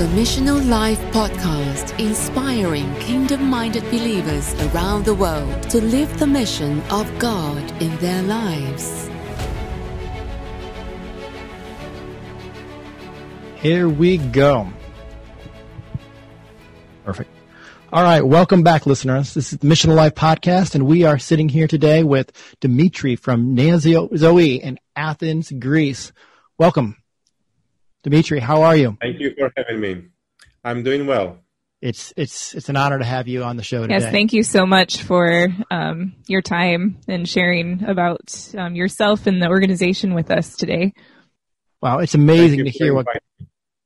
the Missional Life podcast, inspiring kingdom minded believers around the world to live the mission of God in their lives. Here we go. Perfect. All right. Welcome back, listeners. This is the Mission Life podcast, and we are sitting here today with Dimitri from Nea Zoi in Athens, Greece. Welcome. Dimitri, how are you? Thank you for having me. I'm doing well. It's it's it's an honor to have you on the show today. Yes, thank you so much for um, your time and sharing about um, yourself and the organization with us today. Wow, it's amazing to hear what.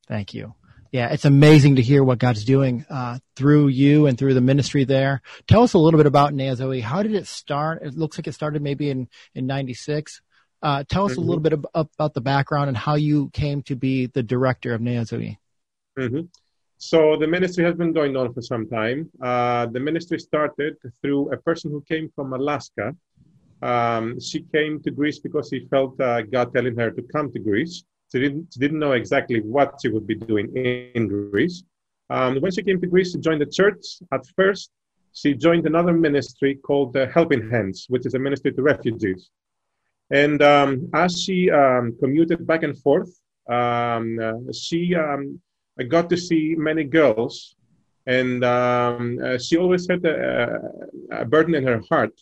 Thank you. Yeah, it's amazing to hear what God's doing uh, through you and through the ministry there. Tell us a little bit about Nea Zoi. How did it start? It looks like it started maybe in in '96. Uh, tell us mm-hmm. a little mm-hmm. bit about the background and how you came to be the director of Nea Mm-hmm. So the ministry has been going on for some time. Uh, the ministry started through a person who came from Alaska. Um, she came to Greece because she felt uh, God telling her to come to Greece. She didn't, she didn't know exactly what she would be doing in, in Greece. Um, when she came to Greece, she joined the church. At first, she joined another ministry called uh, Helping Hands, which is a ministry to refugees. And um, as she um, commuted back and forth, um, uh, she um, got to see many girls, and um, uh, she always had a, a, burden in her heart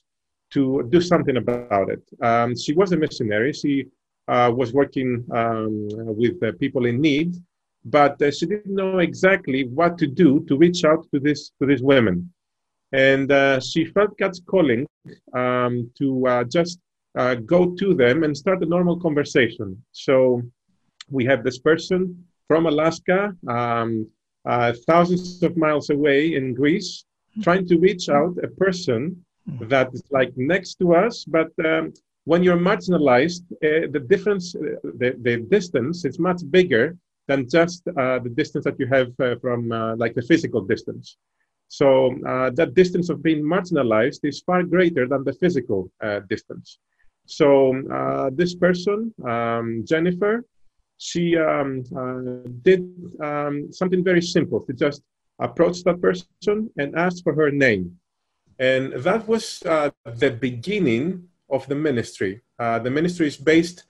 to do something about it. Um, she was a missionary. She uh, was working with people in need, but uh, she didn't know exactly what to do to reach out to this to these women. And uh, she felt God's calling to uh, just uh, go to them and start a normal conversation. So we have this person from Alaska, um, uh, thousands of miles away in Greece, trying to reach out a person that is like next to us, but um, when you're marginalized, uh, the difference, uh, the, the distance is much bigger than just uh, the distance that you have uh, from like the physical distance. So that distance of being marginalized is far greater than the physical distance. So uh, this person, um, Jennifer, she um, uh, did um, something very simple. She just approached that person and asked for her name. And that was uh, the beginning of the ministry. Uh, the ministry is based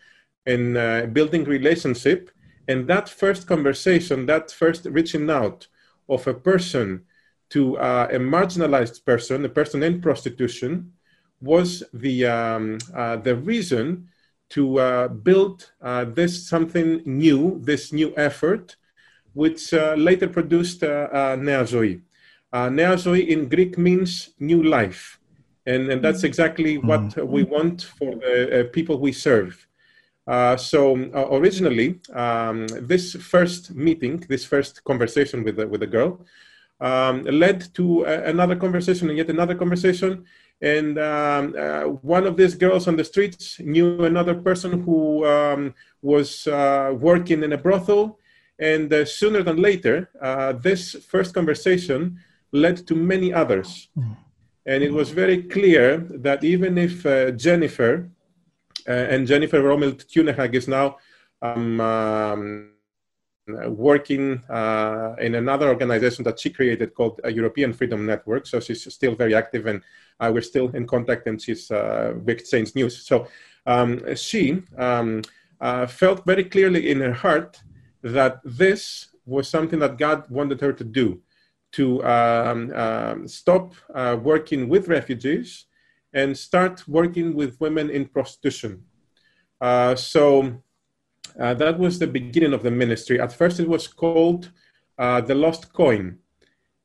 in uh, building relationship. And that first conversation, that first reaching out of a person to uh, a marginalized person, a person in prostitution, was the um, uh, the reason to uh, build uh, this something new, this new effort, which uh, later produced uh, uh, Nea Zoi. Nea Zoi in Greek means new life, and, and that's exactly mm-hmm. what we want for the people we serve. so originally, um, this first meeting, this first conversation with the, with the girl, um, led to another conversation and yet another conversation and um, uh, one of these girls on the streets knew another person who um, was uh, working in a brothel. And uh, sooner than later, uh, this first conversation led to many others. And it was very clear that even if uh, Jennifer, uh, and Jennifer Roemhildt Tunehag is now um, um working uh, in another organization that she created called a European Freedom Network. So she's still very active and uh, we're still in contact and she's uh, we exchange news. So um, she um, uh, felt very clearly in her heart that this was something that God wanted her to do to um, um stop uh, working with refugees and start working with women in prostitution. Uh, so uh, that was the beginning of the ministry. At first, it was called uh, the Lost Coin,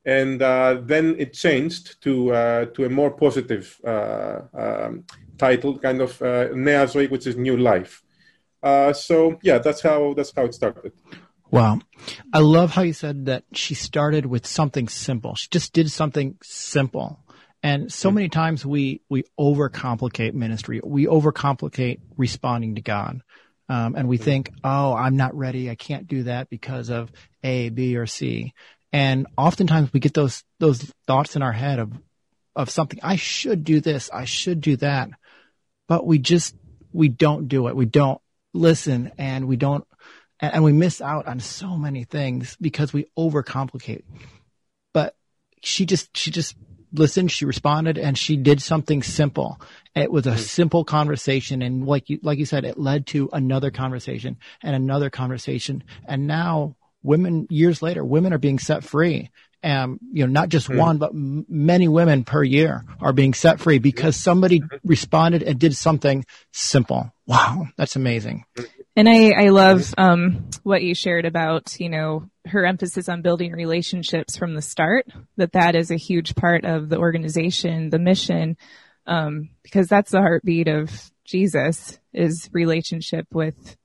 and uh, then it changed to uh, to a more positive uh, um, title, kind of uh, Nea Zoi, which is New Life. so yeah, that's how that's how it started. Wow. I love how you said that she started with something simple. She just did something simple. And so many times we, we overcomplicate ministry. We overcomplicate responding to God. Um, and we think, oh, I'm not ready. I can't do that because of A, B, or C. And oftentimes we get those those thoughts in our head of of something. I should do this. I should do that. But we just we don't do it. We don't listen, and we don't and, we miss out on so many things because we overcomplicate. But she just she just listened, she responded, and she did something simple. It was a mm-hmm. simple conversation, and like you like you said, it led to another conversation and another conversation, and now women years later, women are being set free. And you know, not just mm-hmm. one, but m- many women per year are being set free because somebody mm-hmm. responded and did something simple. Wow, that's amazing. And I, I love um, what you shared about, you know, her emphasis on building relationships from the start, that that is a huge part of the organization, the mission, um, because that's the heartbeat of Jesus is relationship with,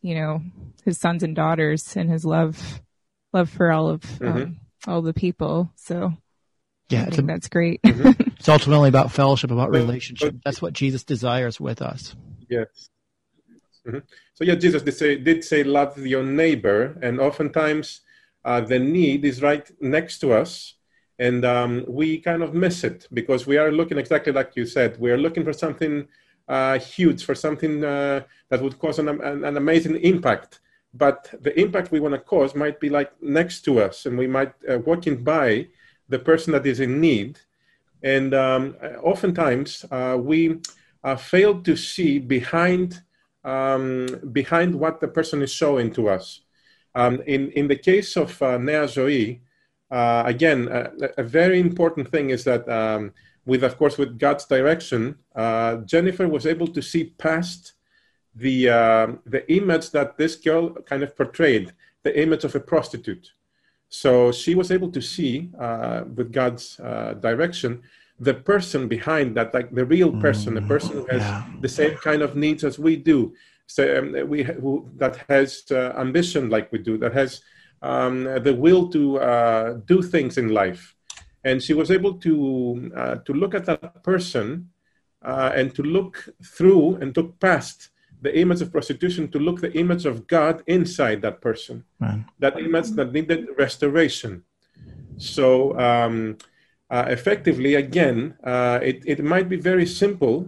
you know, his sons and daughters and his love, love for all of, um, mm-hmm. all the people. So yeah, I think a, that's great. Mm-hmm. it's ultimately about fellowship, about relationship. That's what Jesus desires with us. Yes. Mm-hmm. So yeah, Jesus did say, did say, love your neighbor, and oftentimes uh, the need is right next to us, and um, we kind of miss it because we are looking exactly like you said. We are looking for something uh, huge, for something uh, that would cause an, an, an, amazing impact. But the impact we want to cause might be like next to us, and we might uh, walking by the person that is in need, and um, oftentimes uh, we uh, fail to see behind um, behind what the person is showing to us. Um, in, in the case of uh, Nea Zoi, uh, again, a, a, very important thing is that um, with, of course, with God's direction, uh, Jennifer was able to see past the, uh, the image that this girl kind of portrayed, the image of a prostitute. So she was able to see, uh, with God's uh, direction, the person behind that, like the real person, mm, the person who has yeah. the same kind of needs as we do, so um, we who, that has uh, ambition like we do, that has um, the will to uh, do things in life, and she was able to uh, to look at that person uh, and to look through and look past the image of prostitution to look the image of God inside that person, that image that needed restoration. So. Um, uh, effectively, again, uh, it, it might be very simple,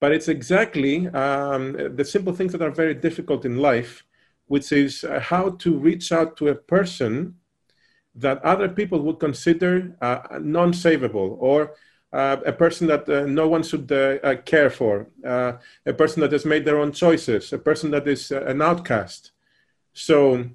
but it's exactly um, the simple things that are very difficult in life, which is uh, how to reach out to a person that other people would consider uh, non savable or uh, a person that uh, no one should care for, a person that has made their own choices, a person that is an outcast. So,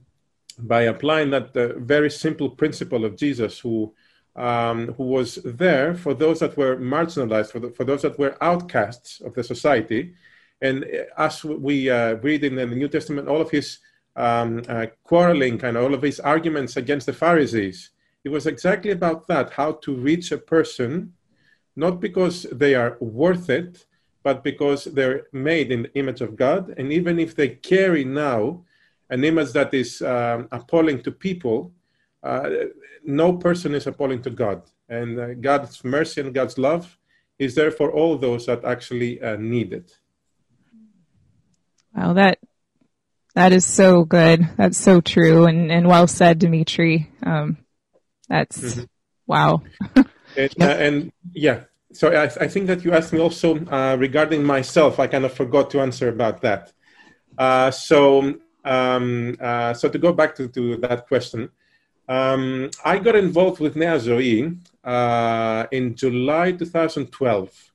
by applying that very simple principle of Jesus, who um, who was there for those that were marginalized, for, the, for those that were outcasts of the society. And as we uh, read in the New Testament, all of his um, uh, quarreling, kind of all of his arguments against the Pharisees, it was exactly about that how to reach a person, not because they are worth it, but because they're made in the image of God. And even if they carry now an image that is um, appalling to people, no person is appalling to God. And uh, God's mercy and God's love is there for all those that actually uh, need it. Wow, that that is so good. That's so true and, and well said, Dimitri. Um, that's mm-hmm. wow. and, uh, and, yeah, so I, I, think that you asked me also uh, regarding myself. I kind of forgot to answer about that. Uh, so um, uh, so to go back to, to that question, um, I got involved with Nea Zoi uh, in July 2012.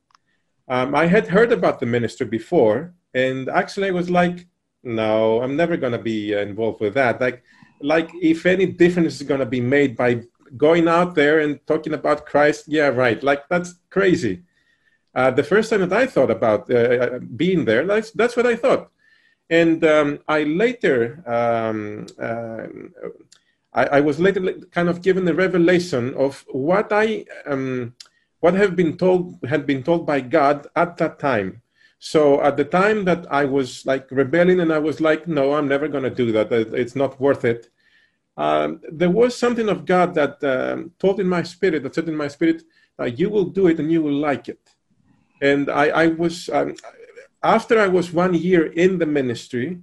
Um, I had heard about the ministry before, and actually I was like, no, I'm never going to be involved with that. Like, like if any difference is going to be made by going out there and talking about Christ, yeah, right. Like that's crazy. Uh, the first time that I thought about uh, being there, that's, that's what I thought. And um, I later um, uh, I, I, was later kind of given the revelation of what I um, what have been told had been told by God at that time. So at the time that I was like rebelling and I was like, no, I'm never going to do that. It's not worth it. Um, there was something of God that um, told in my spirit, that said in my spirit, uh, you will do it and you will like it. And I, I was, um, after I was one year in the ministry,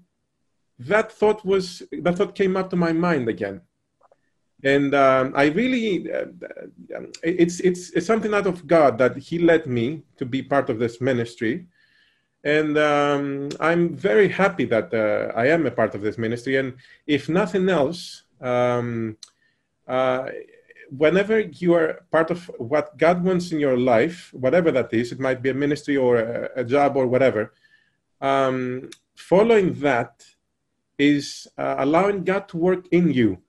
that thought was, that thought came up to my mind again and um, I really, uh, um, it's, it's, it's something out of God that He led me to be part of this ministry. And um, I'm very happy that uh, I am a part of this ministry. And if nothing else, um, uh, whenever you are part of what God wants in your life, whatever that is, it might be a ministry or a, a job or whatever, um, following that is uh, allowing God to work in you.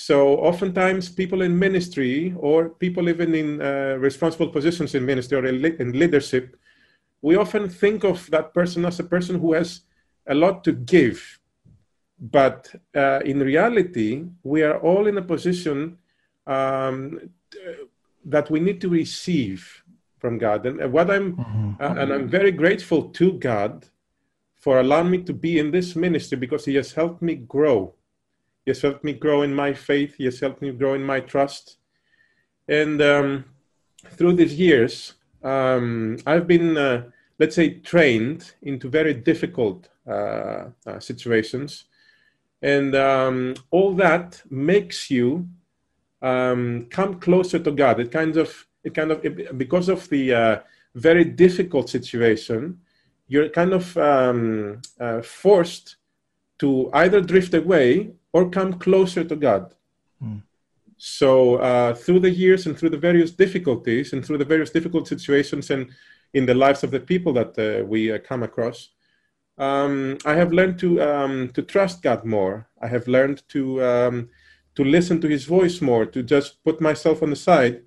So oftentimes people in ministry or people even in uh, responsible positions in ministry or in leadership, we often think of that person as a person who has a lot to give. But uh, in reality, we are all in a position um, that we need to receive from God. And what I'm, mm-hmm. uh, and I'm very grateful to God for allowing me to be in this ministry because He has helped me grow. He has helped me grow in my faith. He has helped me grow in my trust. And um, through these years, um, I've been, uh, let's say, trained into very difficult uh, uh, situations. And um, all that makes you um, come closer to God. It kind of, it kind of, it, because of the uh, very difficult situation, you're kind of um, uh, forced to either drift away or come closer to God. Mm. So uh, through the years and through the various difficulties and through the various difficult situations and in the lives of the people that uh, we uh, come across, um, I have learned to um, to trust God more. I have learned to um, to listen to His voice more, to just put myself on the side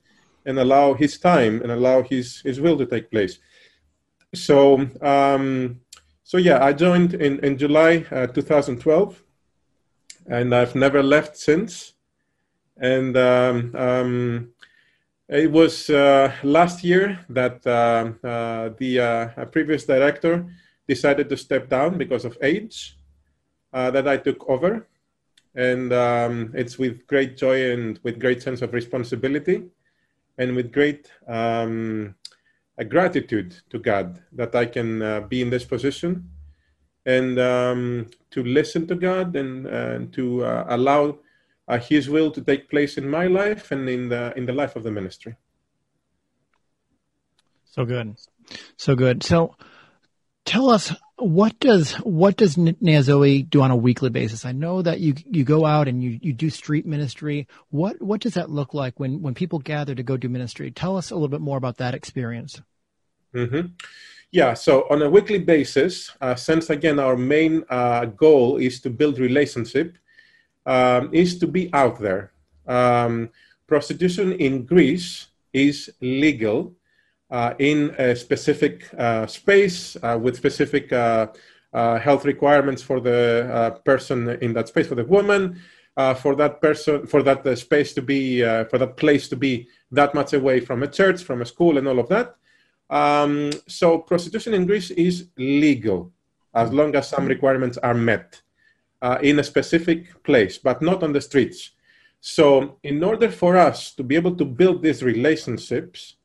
and allow His time and allow His His will to take place. So um, so yeah, I joined in in July uh, 2012, and I've never left since and um, um, it was uh, last year that uh, uh, the uh, previous director decided to step down because of age. Uh, that I took over, and um, it's with great joy and with great sense of responsibility, and with great um, gratitude to God that I can be in this position, and um, to listen to God and, and to allow uh, His will to take place in my life and in the in the life of the ministry. So good, so good. So, tell us what does what does Nea Zoi do on a weekly basis? I know that you you go out and you, you do street ministry. What what does that look like when when people gather to go do ministry? Tell us a little bit more about that experience. Mm-hmm. Yeah, so on a weekly basis, uh, since again our main uh, goal is to build relationship, um, is to be out there. Um, prostitution in Greece is legal uh, in a specific uh, space uh, with specific uh, uh, health requirements for the uh, person in that space, for the woman, for that person, for that space to be, for that place to be that much away from a church, from a school, and all of that. Um, so prostitution in Greece is legal as long as some requirements are met uh, in a specific place, but not on the streets. So, in order for us to be able to build these relationships,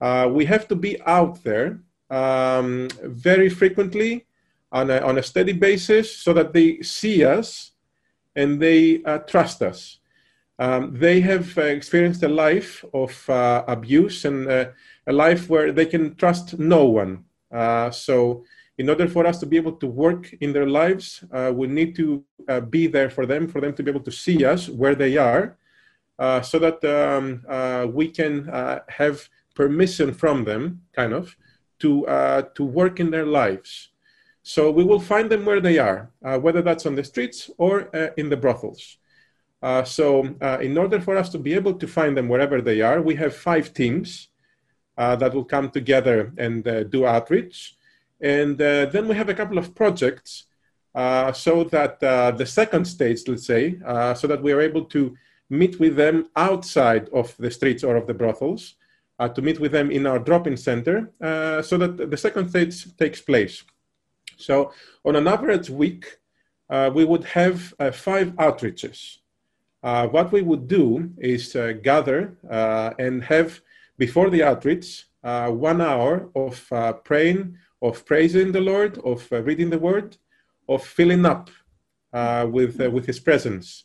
uh, we have to be out there um, very frequently on a, on a steady basis so that they see us and they uh, trust us. Um, they have uh, experienced a life of uh, abuse and uh, a life where they can trust no one. so, in order for us to be able to work in their lives, uh, we need to uh, be there for them, for them to be able to see us where they are, uh, so that um, uh, we can uh, have permission from them, kind of, to uh, to work in their lives. So we will find them where they are, whether that's on the streets or in the brothels. so, in order for us to be able to find them wherever they are, we have five teams that will come together and do outreach. And uh, then we have a couple of projects uh, so that uh, the second stage, let's say, uh, so that we are able to meet with them outside of the streets or of the brothels, uh, to meet with them in our drop in center, uh, so that the second stage takes place. So, on an average week, we would have five outreaches. what we would do is gather and have, before the outreach, one hour of praying of praising the Lord, of uh, reading the Word, of filling up uh, with uh, with His presence.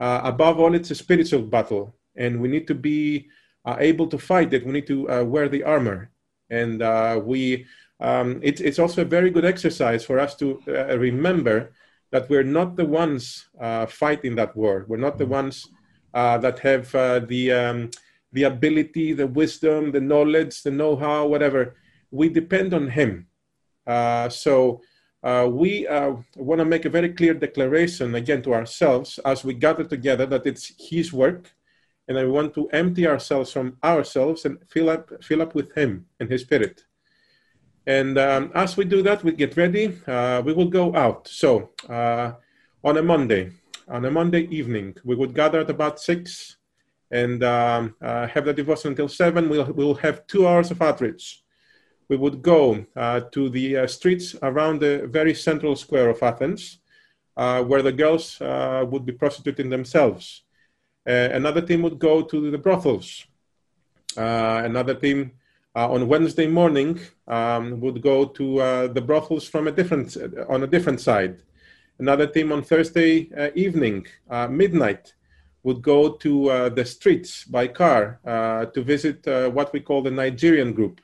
Uh, above all, it's a spiritual battle, and we need to be uh, able to fight it. We need to uh, wear the armor, and we um, it, it's also a very good exercise for us to uh, remember that we're not the ones uh, fighting that war. We're not the ones uh, that have uh, the um, the ability, the wisdom, the knowledge, the know-how, whatever. We depend on Him. Uh, so uh, we want to make a very clear declaration again to ourselves as we gather together that it's His work, and I want to empty ourselves from ourselves and fill up fill up with Him and His Spirit. And um, as we do that, we get ready. Uh, we will go out. So uh, on a Monday, on a Monday evening, we would gather at about six and um, uh, have the devotion until seven. We'll, we'll have two hours of outreach. We would go uh, to the uh, streets around the very central square of Athens, uh, where the girls would be prostituting themselves. another team would go to the brothels. another team uh, on Wednesday morning um, would go to uh, the brothels from a different on a different side. Another team on Thursday uh, evening, uh, midnight, would go to uh, the streets by car uh, to visit what we call the Nigerian group,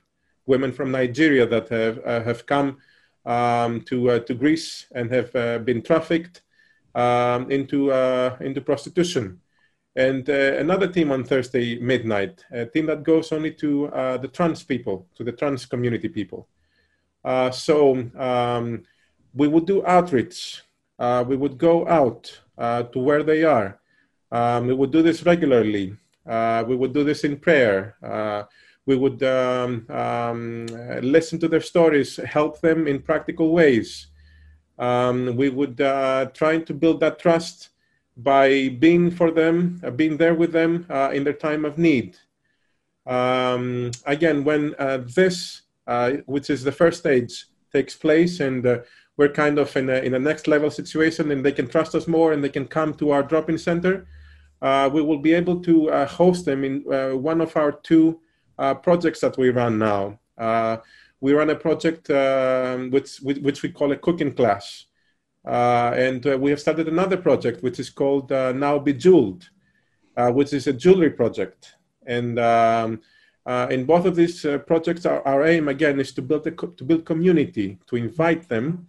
women from Nigeria that have have come um, to to Greece and have been trafficked um, into into prostitution and uh, another team on Thursday midnight, a team that goes only to uh, the trans people, to the trans community people. Uh, so um, we would do outreach. Uh, we would go out uh, to where they are. Um, we would do this regularly. Uh, we would do this in prayer. we would um, um, listen to their stories, help them in practical ways. Um, we would try to build that trust by being for them, uh, being there with them uh, in their time of need. Um, again, when uh, this, uh, which is the first stage, takes place and uh, we're kind of in a, in a next level situation and they can trust us more and they can come to our drop-in center, uh, we will be able to host them in one of our two projects that we run now. we run a project um, which, which we call a cooking class. Uh, and uh, we have started another project which is called uh, Now Bejeweled, which is a jewelry project. And um, in both of these projects, our, our, aim again is to build a to build community, to invite them,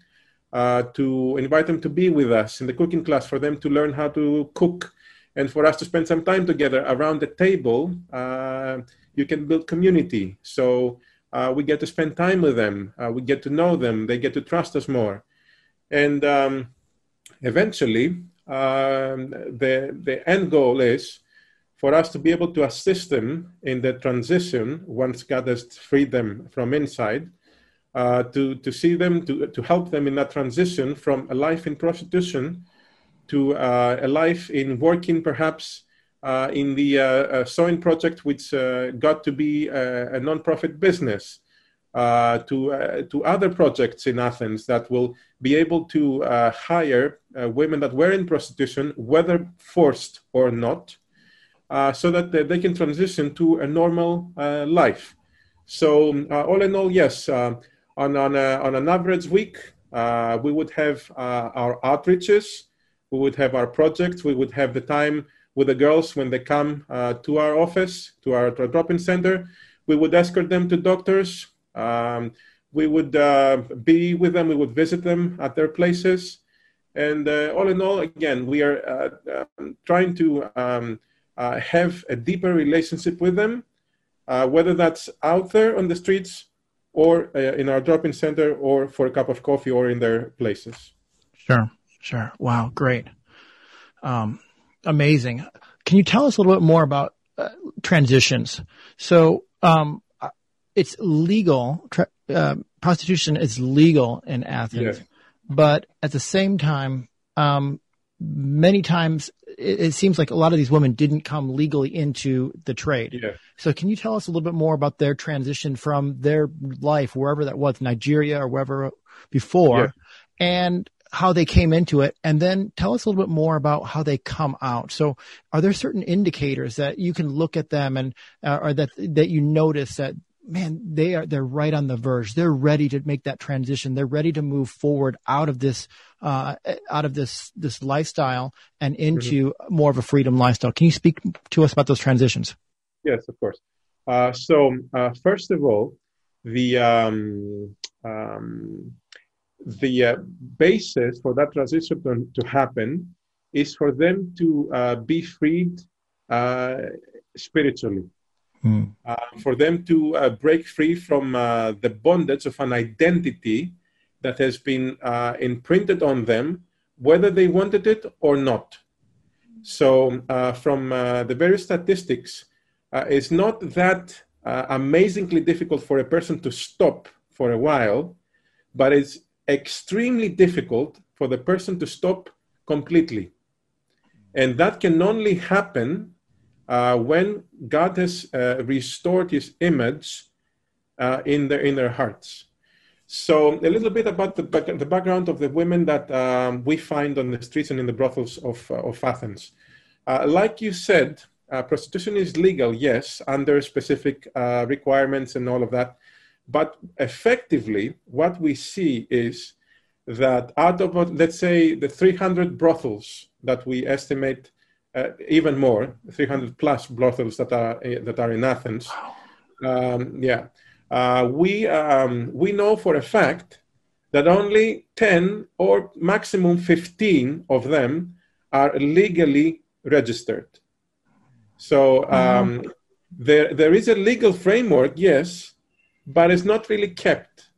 to invite them to be with us in the cooking class, for them to learn how to cook, and for us to spend some time together around the table. you can build community. So uh, we get to spend time with them. Uh, we get to know them. They get to trust us more. And um, eventually, um, the, the end goal is for us to be able to assist them in the transition once God has freed them from inside, uh, to, to see them, to, to help them in that transition from a life in prostitution to uh, a life in working perhaps uh, in the uh, sewing project, which got to be a, a non-profit business uh, to, uh, to other projects in Athens that will be able to uh, hire women that were in prostitution, whether forced or not, so that they, can transition to a normal life. So, all in all, yes, on, on, a, on an average week, we would have our outreaches, we would have our projects, we would have the time with the girls when they come to our office, to our, drop-in center. We would escort them to doctors, um, we would uh, be with them, we would visit them at their places. And uh, all in all, again, we are uh, um, trying to um, uh, have a deeper relationship with them, uh, whether that's out there on the streets or uh, in our drop in center or for a cup of coffee or in their places. Sure, sure. Wow, great. Um, amazing. Can you tell us a little bit more about transitions? So, um, it's legal. Uh, prostitution is legal in Athens, but at the same time, um, many times it, it, seems like a lot of these women didn't come legally into the trade. Yeah. So can you tell us a little bit more about their transition from their life, wherever that was, Nigeria or wherever before, yeah. and how they came into it and then tell us a little bit more about how they come out so are there certain indicators that you can look at them and uh, or that that you notice that man, they are, they're right on the verge. They're ready to make that transition. They're ready to move forward out of this, uh, out of this, this lifestyle and into mm-hmm. more of a freedom lifestyle. Can you speak to us about those transitions? Yes, of course. Uh, so, uh, first of all, the, um, um, the uh, basis for that transition to, to, happen is for them to uh, be freed uh, spiritually. Mm. for them to uh, break free from uh, the bondage of an identity that has been imprinted on them, whether they wanted it or not. So, from the various statistics, it's not that amazingly difficult for a person to stop for a while, but it's extremely difficult for the person to stop completely. And that can only happen uh, when God has uh, restored his image uh, in, their, in their hearts. So, a little bit about the, back, the background of the women that um, we find on the streets and in the brothels of, uh, of Athens. Uh, like you said, uh, prostitution is legal, yes, under specific requirements and all of that. But effectively, what we see is that out of, let's say, the 300 brothels that we estimate, uh, even more, 300 plus brothels that are uh, that are in Athens. Um, yeah, uh, we um, we know for a fact that only 10 or maximum 15 of them are legally registered. So um, there there is a legal framework, yes, but it's not really kept.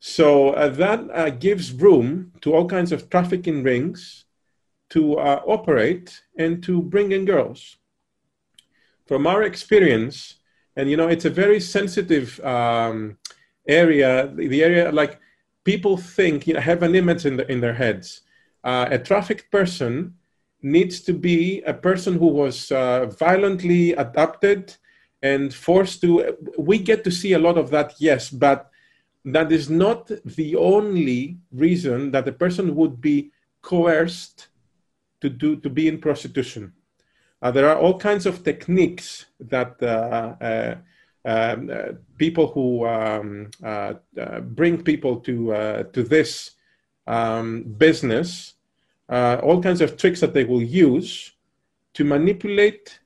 So uh, that uh, gives room to all kinds of trafficking rings to uh, operate and to bring in girls. From our experience, and you know, it's a very sensitive um, area, the area like people think, you know, have an image in, the, in their heads. Uh, a trafficked person needs to be a person who was uh, violently adopted and forced to we get to see a lot of that yes but that is not the only reason that a person would be coerced to do to be in prostitution. Uh, there are all kinds of techniques that uh, uh, um, uh people who um, uh, uh, bring people to to this um, business all kinds of tricks that they will use to manipulate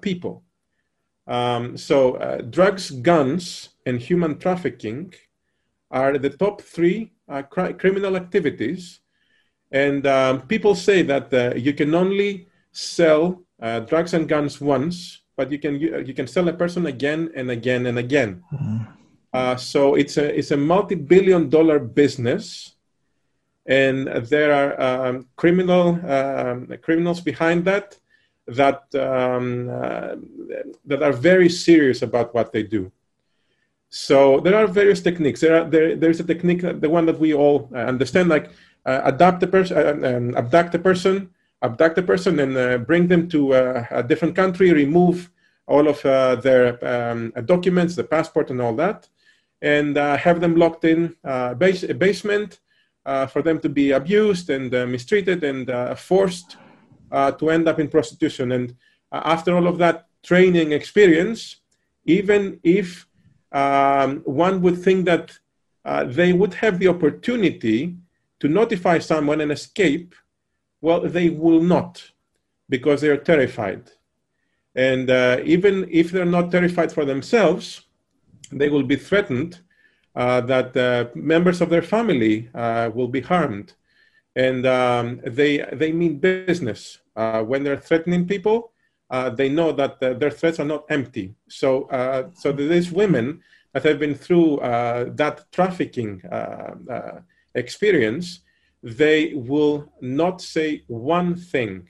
people um, so, uh, drugs, guns, and human trafficking are the top three uh, cr- criminal activities. And um, people say that uh, you can only sell uh, drugs and guns once, but you can you, you, can sell a person again and again and again. Mm-hmm. so it's a it's a multi-billion-dollar business, and there are um, criminal um, criminals behind that that um, uh, that are very serious about what they do. So there are various techniques. There are there, there's a technique, the one that we all uh, understand, like uh, adapt the person, uh, um, abduct a person, abduct a person, and uh, bring them to uh, a different country, remove all of their um, documents, the passport, and all that, and have them locked in base, a basement for them to be abused and mistreated and forced uh, to end up in prostitution. And uh, after all of that training experience, even if um, one would think that uh, they would have the opportunity to notify someone and escape, well, they will not because they are terrified. And uh, even if they're not terrified for themselves, they will be threatened uh, that uh, members of their family will be harmed and um, they they mean business. Uh, when they're threatening people, uh, they know that the, their threats are not empty. So uh, so these women that have been through uh, that trafficking uh, uh, experience, they will not say one thing.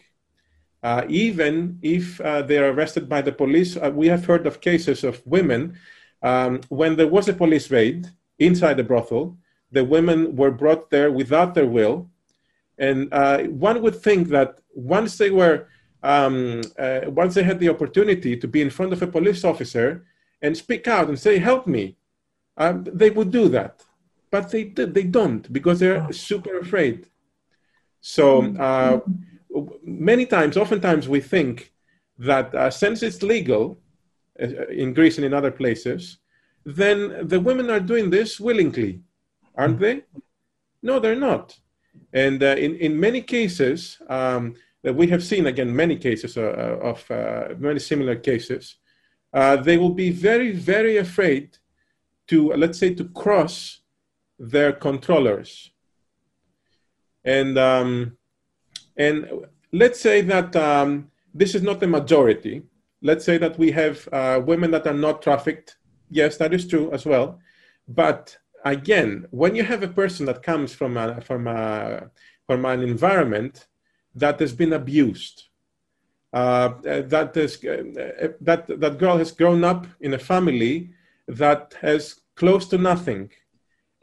even if they're arrested by the police, we have heard of cases of women um, when there was a police raid inside the brothel. The women were brought there without their will, and uh, one would think that once they were, um, uh, once they had the opportunity to be in front of a police officer and speak out and say, "Help me," um, they would do that. But they they don't because they're super afraid. So uh, many times, oftentimes, we think that uh, since it's legal uh, in Greece and in other places, then the women are doing this willingly, aren't they? No, they're not. And uh, in, in many cases, um, that we have seen, again, many cases uh, uh of uh, many similar cases, uh, they will be very, very afraid to, let's say, to cross their controllers. And, um, and let's say that um, this is not the majority. Let's say that we have uh, women that are not trafficked. Yes, that is true as well. But again, when you have a person that comes from, a, from, a, from an environment that has been abused, uh, that, is, uh, that, that girl has grown up in a family that has close to nothing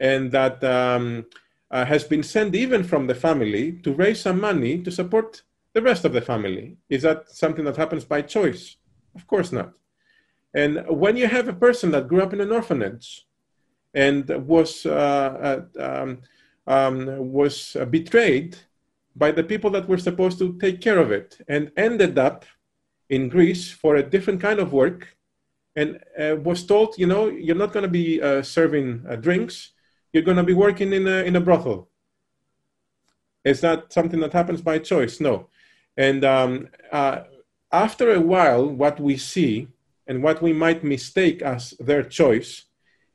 and that um, uh, has been sent even from the family to raise some money to support the rest of the family. Is that something that happens by choice? Of course not. And when you have a person that grew up in an orphanage and was uh, uh, um, um, was betrayed by the people that were supposed to take care of it and ended up in Greece for a different kind of work and uh, was told, you know, you're not going to be serving drinks, you're going to be working in a, in a brothel. Is that something that happens by choice? No. And um, uh, after a while, what we see and what we might mistake as their choice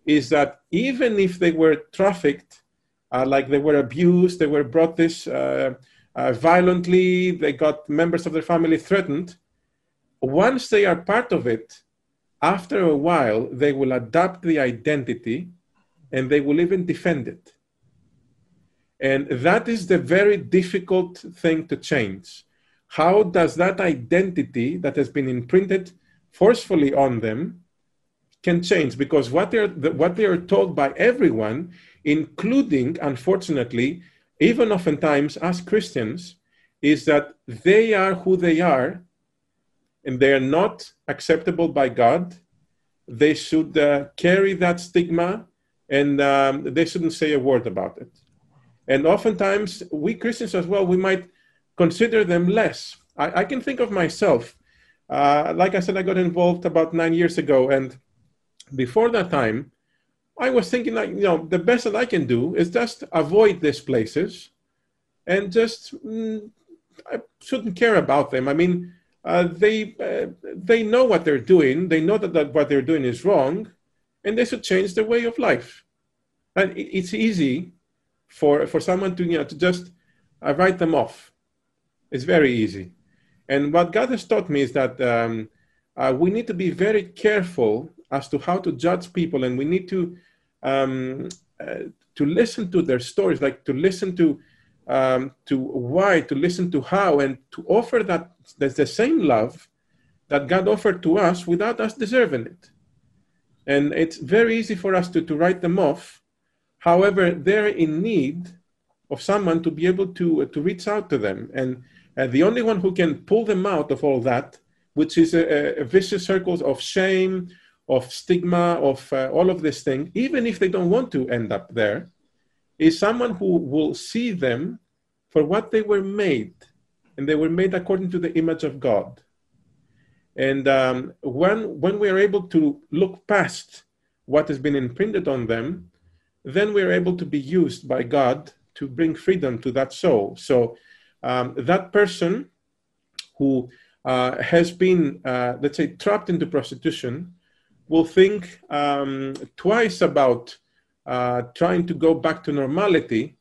is that even if they were trafficked, uh, like they were abused, they were brought this uh, uh, violently, they got members of their family threatened, once they are part of it, after a while, they will adapt the identity and they will even defend it. And that is the very difficult thing to change. How does that identity that has been imprinted forcefully on them can change? Because what they're, what they are told by everyone, including, unfortunately, even oftentimes as Christians, is that they are who they are and they are not acceptable by God. They should uh, carry that stigma and um, they shouldn't say a word about it. And oftentimes, we Christians as well, we might consider them less. I, I can think of myself. Uh, like I said, I got involved about nine years ago, and before that time, I was thinking like, you know, the best that I can do is just avoid these places, and just mm, I shouldn't care about them. I mean, uh, they uh, they know what they're doing. They know that, that what they're doing is wrong, and they should change their way of life. And it, it's easy for for someone to you know to just uh, write them off it's very easy. And what God has taught me is that um, uh, we need to be very careful as to how to judge people, and we need to um, uh, to listen to their stories, like to listen to um, to why, to listen to how, and to offer that that's the same love that God offered to us without us deserving it. And it's very easy for us to, to write them off. However, they're in need of someone to be able to, to reach out to them. And and the only one who can pull them out of all that, which is a, a vicious circle of shame, of stigma, of uh, all of this thing, even if they don't want to end up there, is someone who will see them for what they were made. And they were made according to the image of God. And um, when, when we are able to look past what has been imprinted on them, then we are able to be used by God to bring freedom to that soul. So um, that person who uh, has been, uh, let's say, trapped into prostitution will think um, twice about uh, trying to go back to normality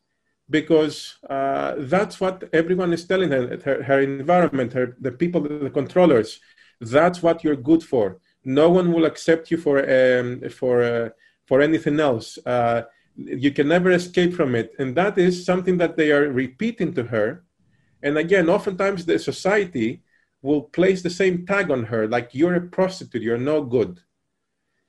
because uh, that's what everyone is telling her, her, her environment, her, the people, the controllers. That's what you're good for. No one will accept you for um, for uh, for anything else. Uh, you can never escape from it, and that is something that they are repeating to her and again, oftentimes the society will place the same tag on her, like you're a prostitute, you're no good.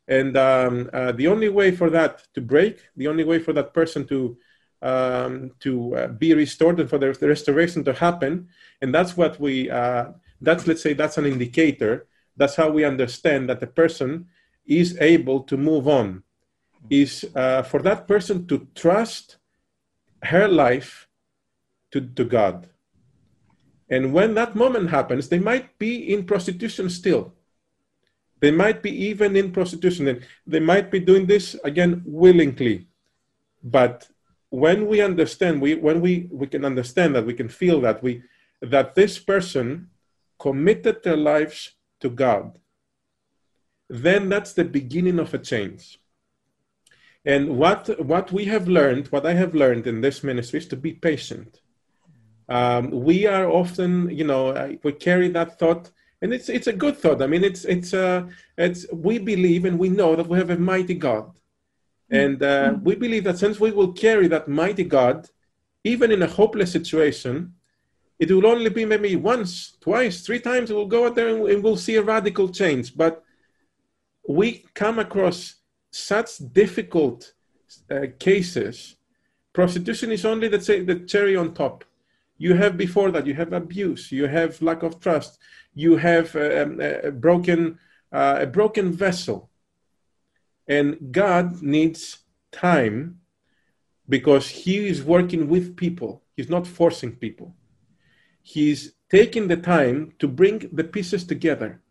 And um, uh, the only way for that to break, the only way for that person to um, to uh, be restored and for the, the, restoration to happen, and that's what we uh, that's let's say that's an indicator. That's how we understand that the person is able to move on. Is uh, for that person to trust her life to, to God and when that moment happens, they might be in prostitution still. They might be even in prostitution. And they might be doing this again willingly. But when we understand, we, when we, we can understand that, we can feel that, we, that this person committed their lives to God, then that's the beginning of a change. And what what we have learned, what I have learned in this ministry, is to be patient. Um, we are often, you know, we carry that thought, and it's it's a good thought. I mean, it's it's uh, it's we believe and we know that we have a mighty God, and uh, we believe that since we will carry that mighty God, even in a hopeless situation, it will only be maybe once, twice, three times. We'll go out there and we'll see a radical change. But we come across such difficult uh, cases. Prostitution is only the, the cherry on top. You have before that, you have abuse, you have lack of trust, you have um, a, broken, uh, a broken vessel. And God needs time because He is working with people. He's not forcing people he's taking the time to bring the pieces together.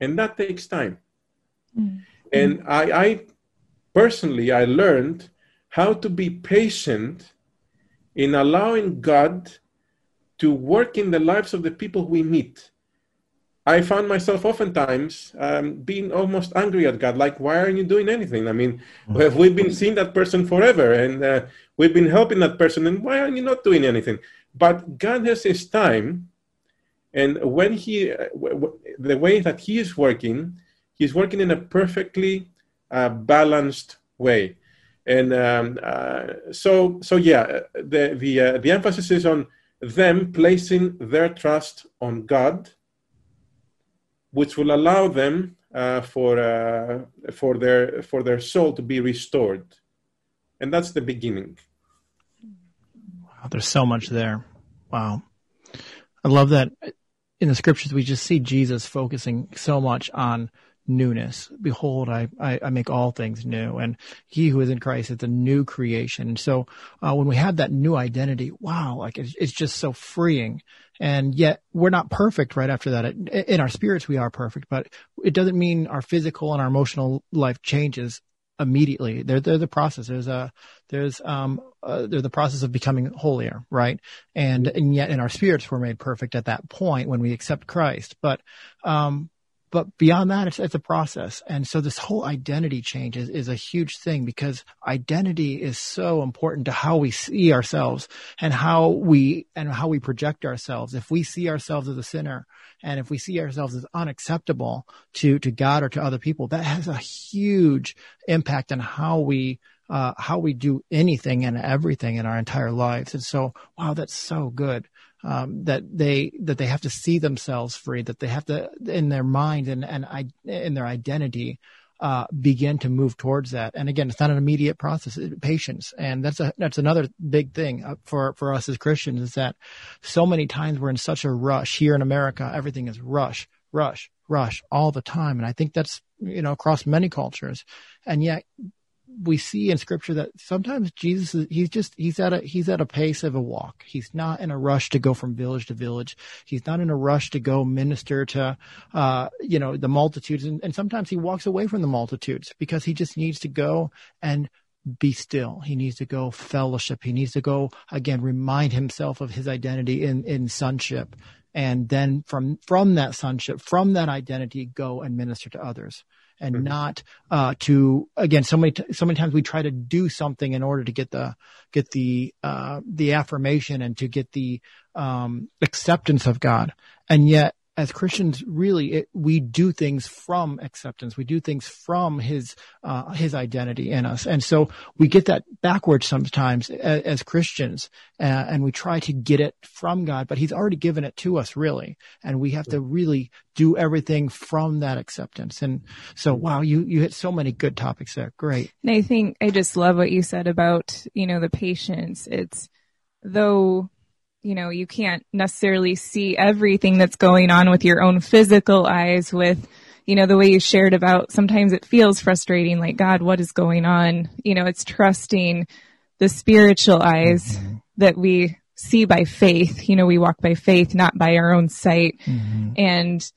And that takes time. Mm-hmm. And I, I personally, I learned how to be patient in allowing God to work in the lives of the people we meet. I found myself oftentimes um, being almost angry at God, like, why aren't you doing anything? I mean, mm-hmm. we've been seeing that person forever and uh, we've been helping that person, and why aren't you not doing anything? But God has His time, and when He, the way that He is working, He's working in a perfectly uh, balanced way, and um, uh, so so yeah, the the uh, the emphasis is on them placing their trust on God, which will allow them uh, for uh, for their for their soul to be restored, and that's the beginning. Wow, there's so much there. Wow. I love that in the scriptures we just see Jesus focusing so much on newness. Behold, I, I, I, make all things new. And he who is in Christ is a new creation. So uh, when we have that new identity, wow, like it's, it's, just so freeing. And yet we're not perfect right after that. In our spirits, we are perfect, but it doesn't mean our physical and our emotional life changes immediately. They're, they're the process. There's a, there's, um, uh, they're the process of becoming holier, right? And, and yet in our spirits, we're made perfect at that point when we accept Christ. But, um, but beyond that, it's, it's a process. And so this whole identity change is, is a huge thing because identity is so important to how we see ourselves and how we, and how we project ourselves. If we see ourselves as a sinner and if we see ourselves as unacceptable to, to God or to other people, that has a huge impact on how we, uh, how we do anything and everything in our entire lives. And so, wow, that's so good um, that they that they have to see themselves free, that they have to in their mind and and I, in their identity uh, begin to move towards that. And again, it's not an immediate process; it's patience, and that's a that's another big thing uh, for for us as Christians is that so many times we're in such a rush here in America. Everything is rush, rush, rush all the time, and I think that's you know across many cultures, and yet we see in scripture that sometimes Jesus is, he's just he's at a he's at a pace of a walk. He's not in a rush to go from village to village. He's not in a rush to go minister to uh you know the multitudes and, and sometimes he walks away from the multitudes because he just needs to go and be still. He needs to go fellowship. He needs to go again remind himself of his identity in in sonship and then from from that sonship from that identity go and minister to others and mm-hmm. not uh, to again so many t- so many times we try to do something in order to get the get the uh, the affirmation and to get the um, acceptance of God and yet as Christians, really, it, we do things from acceptance. We do things from His uh, His identity in us, and so we get that backwards sometimes as, as Christians, uh, and we try to get it from God, but He's already given it to us, really, and we have to really do everything from that acceptance. And so, wow, you you hit so many good topics there. Great. And I think I just love what you said about you know the patience. It's though you know, you can't necessarily see everything that's going on with your own physical eyes with, you know, the way you shared about sometimes it feels frustrating, like, God, what is going on? You know, it's trusting the spiritual eyes mm-hmm. that we see by faith. You know, we walk by faith, not by our own sight. Mm-hmm. And,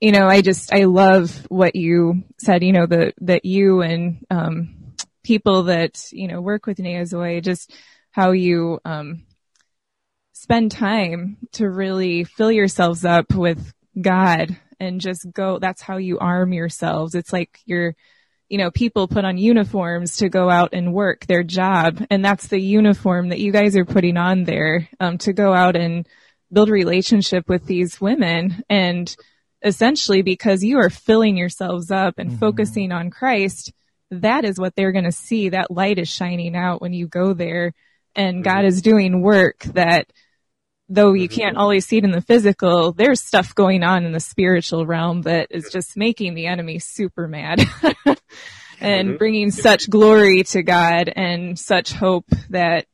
you know, I just, I love what you said, you know, the, that you and, um, people that, you know, work with Nea Zoi, just how you, um, spend time to really fill yourselves up with God and just go. That's how you arm yourselves. It's like you're, you know, people put on uniforms to go out and work their job. And that's the uniform that you guys are putting on there, um, to go out and build a relationship with these women. And essentially because you are filling yourselves up and mm-hmm. focusing on Christ, that is what they're going to see. That light is shining out when you go there and. God is doing work that though you mm-hmm. can't always see it in the physical, there's stuff going on in the spiritual realm that is just making the enemy super mad and mm-hmm. bringing such glory to God and such hope that,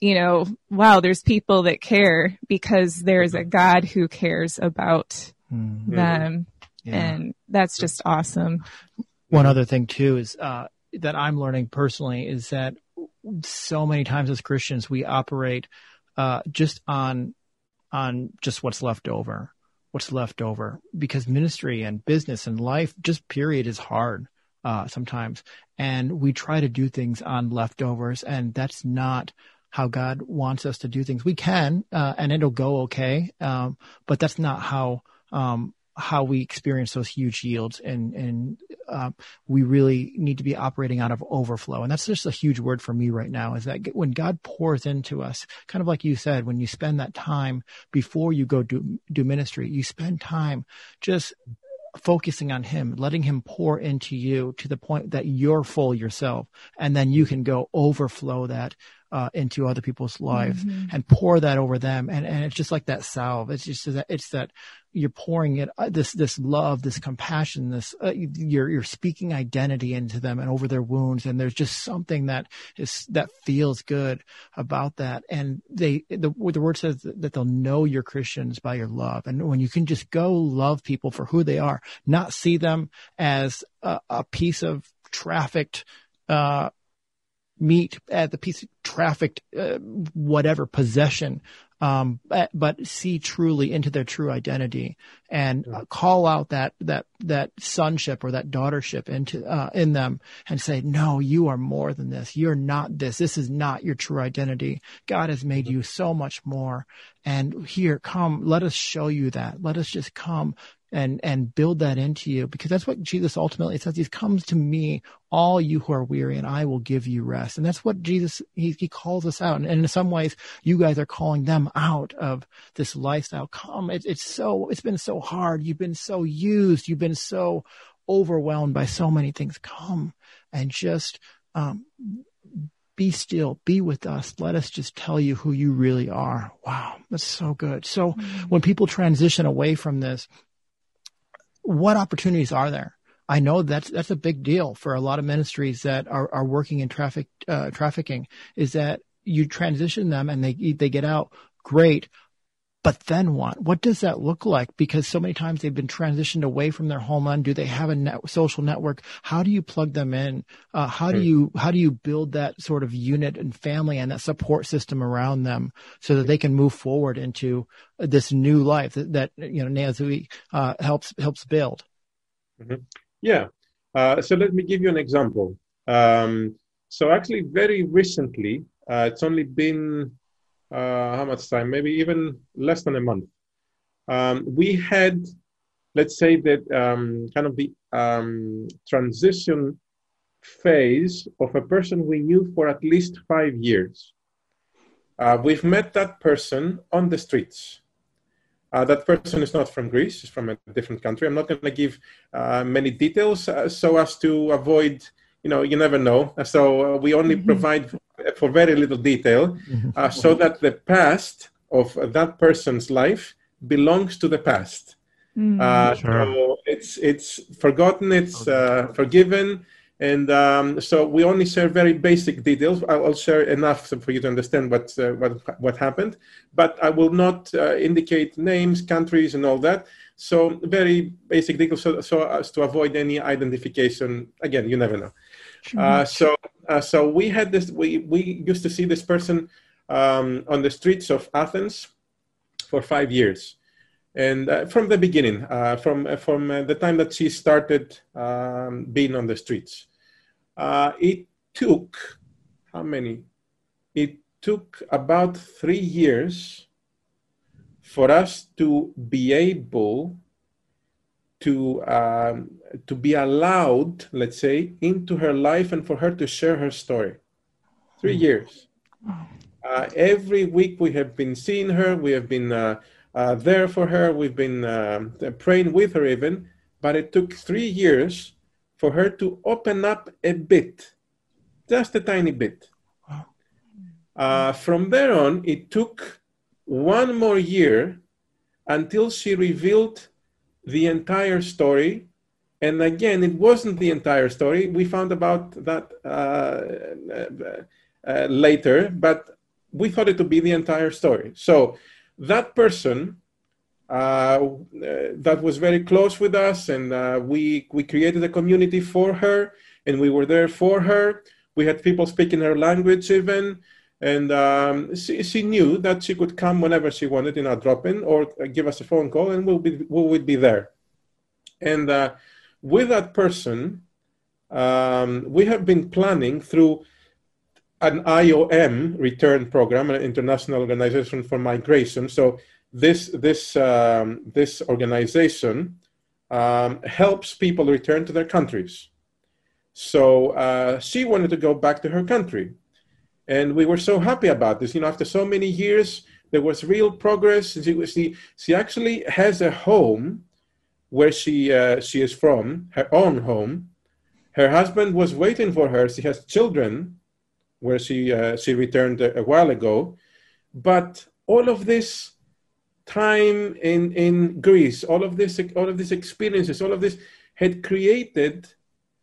you know, wow, there's people that care because there's a mm-hmm. God who cares about mm-hmm. them. Yeah. And that's just awesome. One other thing too is, uh, that I'm learning personally is that so many times as Christians, we operate uh, just on on just what's left over, what's left over, because ministry and business and life, just period, is hard uh, sometimes, and we try to do things on leftovers, and that's not how God wants us to do things. We can, uh, and it'll go okay, um, but that's not how um, how we experience those huge yields and and uh, we really need to be operating out of overflow and that's just a huge word for me right now is that when god pours into us kind of like you said when you spend that time before you go do do ministry you spend time just focusing on him letting him pour into you to the point that you're full yourself and then you can go overflow that uh, into other people's lives mm-hmm. and pour that over them. And, and it's just like that salve. It's just that, it's that you're pouring it, uh, this, this love, this compassion, this, uh, you're, you're speaking identity into them and over their wounds. And there's just something that is, that feels good about that. And they, the, the word says that they'll know you're Christians by your love. And when you can just go love people for who they are, not see them as a, a piece of trafficked, uh, meat at the piece of trafficked, uh, whatever possession, um, but, but, see truly into their true identity and uh, call out that that that sonship or that daughtership into uh, in them and say, no, you are more than this. You're not this. This is not your true identity. God has made you so much more. And here, come, let us show you that. Let us just come and and build that into you because that's what Jesus ultimately says. He comes to me, all you who are weary, and I will give you rest. And that's what Jesus he, he calls us out. And, and in some ways, you guys are calling them out of this lifestyle. Come, it, it's so it's been so hard. You've been so used. You've been so overwhelmed by so many things. Come and just um, be still, be with us. Let us just tell you who you really are. Wow, that's so good. So mm-hmm. when people transition away from this, what opportunities are there? I know that's that's a big deal for a lot of ministries that are, are working in traffic uh, trafficking. Is that you transition them and they they get out great, but then what? What does that look like? Because so many times they've been transitioned away from their homeland. Do they have a net, social network? How do you plug them in? Uh, how do you how do you build that sort of unit and family and that support system around them so that they can move forward into this new life that, that you know Nea Zoi uh, helps helps build? Mm-hmm. Yeah. Uh, so let me give you an example. Um, so actually, very recently, uh, it's only been uh, how much time? Maybe even less than a month. Um, we had, let's say that um, kind of the um, transition phase of a person we knew for at least five years. Uh, we've met that person on the streets. Uh, that person is not from Greece, he's from a different country. I'm not going to give uh, many details uh, so as to avoid, you know, you never know. So uh, we only mm-hmm. provide for very little detail mm-hmm. uh, so that the past of that person's life belongs to the past. Mm-hmm. Sure. So it's, it's forgotten, it's forgiven. And um, so we only share very basic details. I'll, I'll share enough for you to understand what uh, what what happened, but I will not uh, indicate names, countries, and all that. So very basic details, so, so as to avoid any identification. Again, you never know. Uh, so uh, so we had this. We we used to see this person um, on the streets of Athens for five years and uh, from the beginning, uh, from uh, from uh, the time that she started um, being on the streets, uh, it took how many? It took about three years for us to be able to um, to be allowed, let's say, into her life and for her to share her story. Three mm. years. Uh, every week we have been seeing her. We have been uh, uh, there for her. We've been um, praying with her even. But it took three years for her to open up a bit, just a tiny bit. Uh, from there on, it took one more year until she revealed the entire story. And again, it wasn't the entire story. We found about that uh, uh, uh later, but we thought it would be the entire story. So that person uh, that was very close with us, and uh, we we created a community for her, and we were there for her. We had people speaking her language even, and um, she, she knew that she could come whenever she wanted in our drop-in or give us a phone call, and we'll be we would be there. And uh, with that person, um, we have been planning through an IOM return program, an international organization for migration. So this this um, this organization um, helps people return to their countries. So uh, she wanted to go back to her country, and we were so happy about this. You know, after so many years, there was real progress. She she, she actually has a home where she uh, she is from, her own home. Her husband was waiting for her. She has children, where she uh, she returned a, a while ago, but all of this time in in Greece, all of this all of these experiences, all of this had created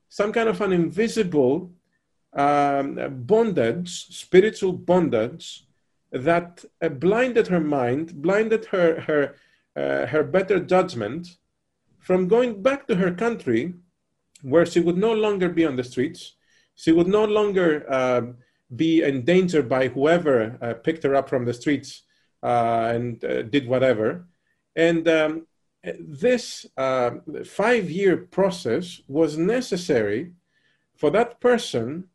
some kind of an invisible um, bondage, spiritual bondage that uh, blinded her mind, blinded her her uh, her better judgment from going back to her country, where she would no longer be on the streets, she would no longer uh, be endangered by whoever uh, picked her up from the streets uh, and uh, did whatever. And um, this five year process was necessary for that person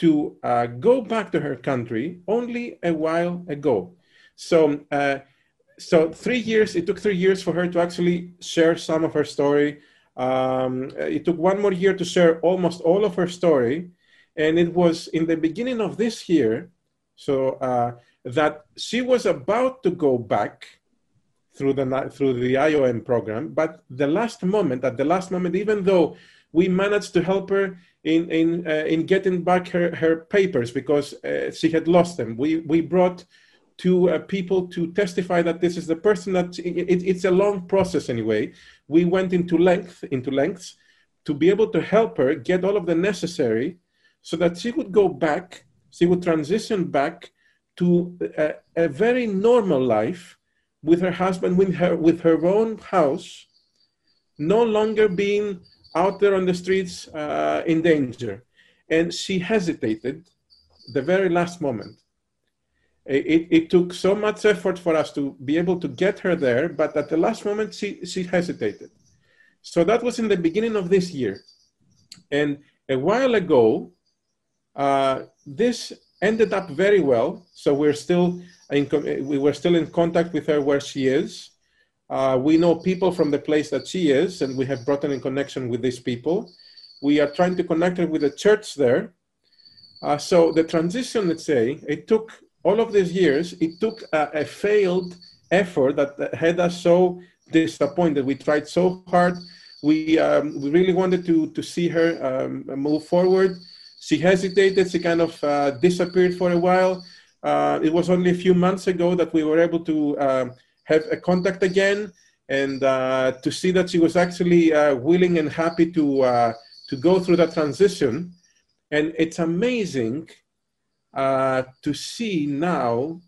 to uh, go back to her country only a while ago. So, uh, so three years, it took three years for her to actually share some of her story. Um, it took one more year to share almost all of her story. And it was in the beginning of this year, so uh, that she was about to go back through the through the IOM program, but the last moment, at the last moment, even though we managed to help her in in uh, in getting back her, her papers because uh, she had lost them, we we brought two uh, people to testify that this is the person that it, it's a long process anyway. We went into length into lengths to be able to help her get all of the necessary so that she would go back, she would transition back to a, a very normal life with her husband, with her, with her own house, no longer being out there on the streets uh, in danger. And she hesitated the very last moment. It, it, took so much effort for us to be able to get her there, but at the last moment, she, she hesitated. So that was in the beginning of this year. And a while ago, uh, this ended up very well. So we're still in, we were still in contact with her where she is. Uh, we know people from the place that she is, and we have brought her in connection with these people. We are trying to connect her with the church there. Uh, so the transition, let's say, it took all of these years. It took a, a failed effort that had us so disappointed. We tried so hard. We um, we really wanted to to see her um, move forward she hesitated. She kind of uh, disappeared for a while. Uh, it was only a few months ago that we were able to uh, have a contact again and uh, to see that she was actually uh, willing and happy to uh, to go through that transition. And it's amazing to see now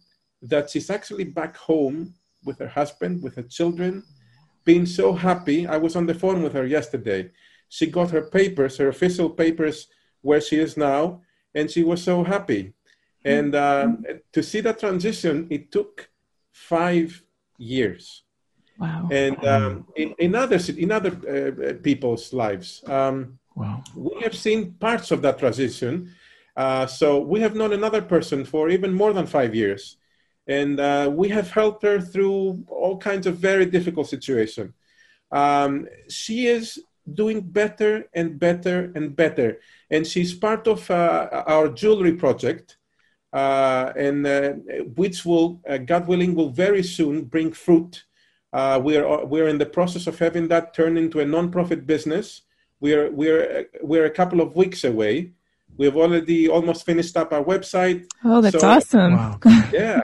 that she's actually back home with her husband, with her children, being so happy. I was on the phone with her yesterday. She got her papers, her official papers where she is now, and she was so happy. And uh, to see that transition, it took five years. Wow. And um, in, in other in other uh, people's lives, um, wow. we have seen parts of that transition. Uh, so we have known another person for even more than five years, and uh, we have helped her through all kinds of very difficult situations. um, she is doing better and better and better. And she's part of uh, our jewelry project, and uh, which will, uh, God willing, will very soon bring fruit. Uh, we're we're in the process of having that turn into a non-profit business. We're we're we're a couple of weeks away. We've already almost finished up our website. Oh, that's so, awesome! Wow. yeah,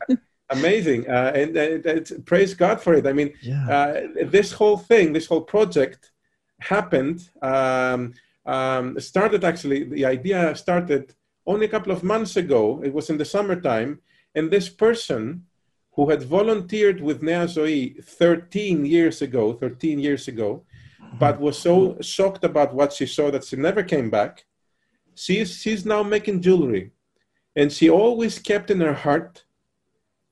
amazing, uh, and, and praise God for it. I mean, yeah. this whole thing, this whole project happened um, um, started actually the idea started only a couple of months ago it was in the summertime and this person who had volunteered with Nea Zoi 13 years ago 13 years ago but was so shocked about what she saw that she never came back she's she's now making jewelry. And she always kept in her heart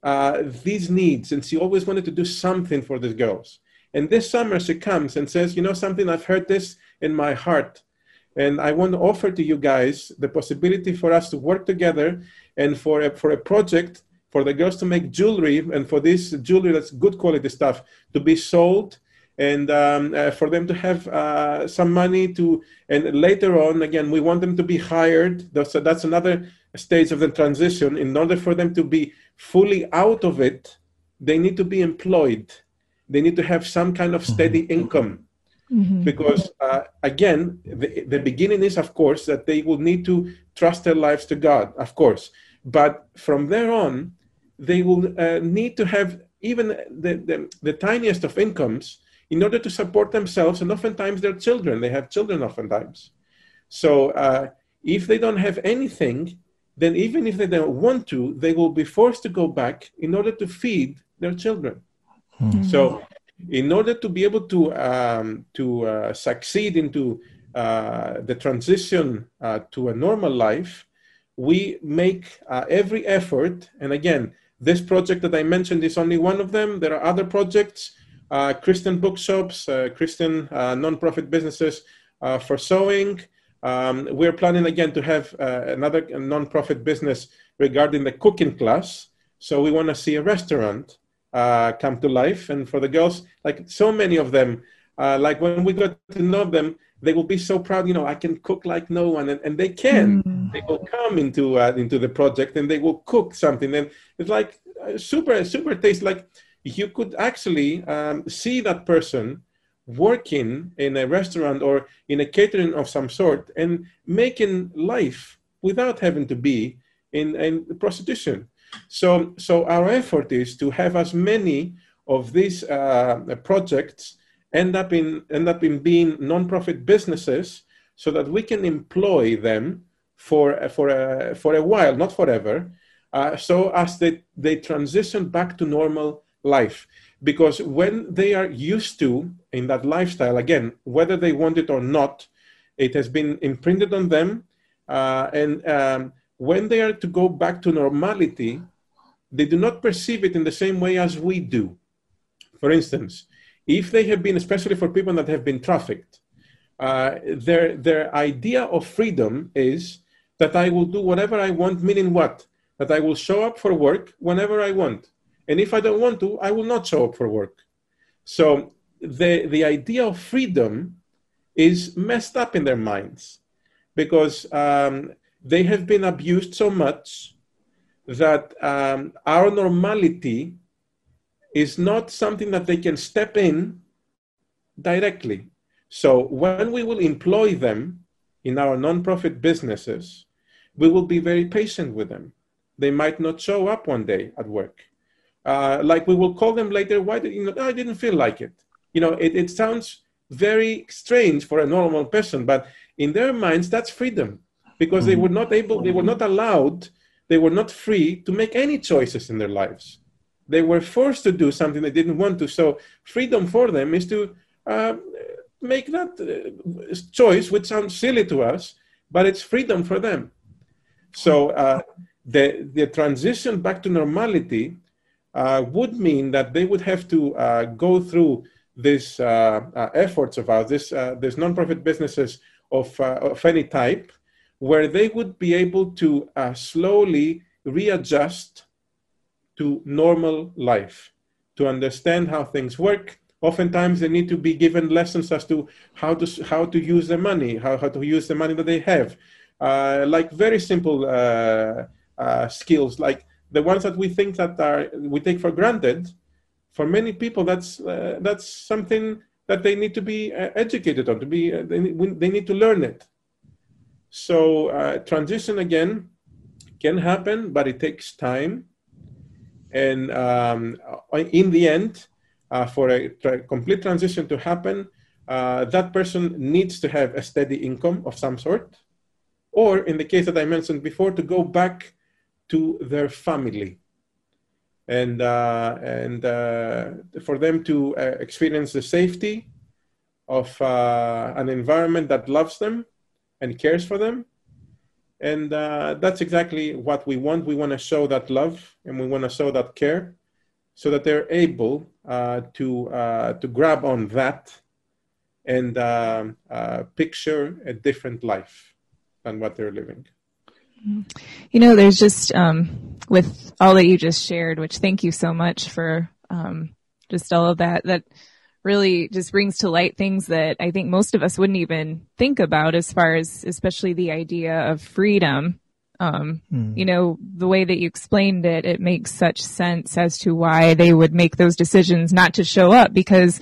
uh, these needs and she always wanted to do something for these girls. And this summer she comes and says, You know something, I've heard this in my heart. And I want to offer to you guys the possibility for us to work together and for a, for a project for the girls to make jewelry and for this jewelry that's good quality stuff to be sold and um, uh, for them to have uh, some money to and later on again we want them to be hired so that's another stage of the transition in order for them to be fully out of it they need to be employed they need to have some kind of steady mm-hmm. income. Mm-hmm. Because uh, again, the, the beginning is, of course, that they will need to trust their lives to God, of course. But from there on, they will uh, need to have even the, the, the, tiniest of incomes in order to support themselves and oftentimes their children. They have children oftentimes. So uh, if they don't have anything, then even if they don't want to, they will be forced to go back in order to feed their children. Mm-hmm. So, in order to be able to um, to uh, succeed into uh, the transition uh, to a normal life, we make uh, every effort. And again, this project that I mentioned is only one of them. There are other projects, uh, Christian bookshops, uh, Christian nonprofit businesses for sewing. Um, we're planning again to have another nonprofit business regarding the cooking class. So we want to see a restaurant uh, come to life. And for the girls, like so many of them, uh, like when we got to know them, they will be so proud. You know, I can cook like no one, and, and they can. Mm. They will come into uh, into the project and they will cook something, and it's like uh, super super taste. Like you could actually um, see that person working in a restaurant or in a catering of some sort and making life without having to be in, in prostitution. So, so our effort is to have as many of these uh, projects end up in end up in being nonprofit businesses, so that we can employ them for for a for a while, not forever, uh, so as they they transition back to normal life. Because when they are used to in that lifestyle, again, whether they want it or not, it has been imprinted on them, uh, and um, when they are to go back to normality, they do not perceive it in the same way as we do. For instance, if they have been, especially for people that have been trafficked, uh, their, their idea of freedom is that I will do whatever I want, meaning what? That I will show up for work whenever I want. And if I don't want to, I will not show up for work. So the, the idea of freedom is messed up in their minds because um, they have been abused so much that um, our normality is not something that they can step in directly. So when we will employ them in our nonprofit businesses, we will be very patient with them. They might not show up one day at work. Uh, like we will call them later, why did you know, I didn't feel like it. You know, it, it sounds very strange for a normal person, but in their minds, that's freedom because mm-hmm. they were not able, they were not allowed, they were not free to make any choices in their lives. They were forced to do something they didn't want to. So freedom for them is to uh, make that uh, choice, which sounds silly to us, but it's freedom for them. So uh, the the transition back to normality uh, would mean that they would have to uh, go through these uh, efforts of ours, this these nonprofit businesses of of any type, where they would be able to uh, slowly readjust to normal life, to understand how things work, Oftentimes, they need to be given lessons as to how to how to use the money, how, how to use the money that they have, uh, like very simple uh, uh, skills, like the ones that we think that are we take for granted. For many people, that's uh, that's something that they need to be uh, educated on. To be they, they need to learn it. So transition again can happen, but it takes time. And um, in the end, uh, for a tra- complete transition to happen, uh, that person needs to have a steady income of some sort, or in the case that I mentioned before, to go back to their family, and uh, and uh, for them to uh, experience the safety of uh, an environment that loves them and cares for them, and that's exactly what we want. We want to show that love, and we want to show that care so that they're able uh, to uh, to grab on that and uh, uh, picture a different life than what they're living. You know, there's just um, with all that you just shared, which thank you so much for um, just all of that. That really just brings to light things that I think most of us wouldn't even think about, as far as especially the idea of freedom um, mm. you know, the way that you explained it, it makes such sense as to why they would make those decisions not to show up because,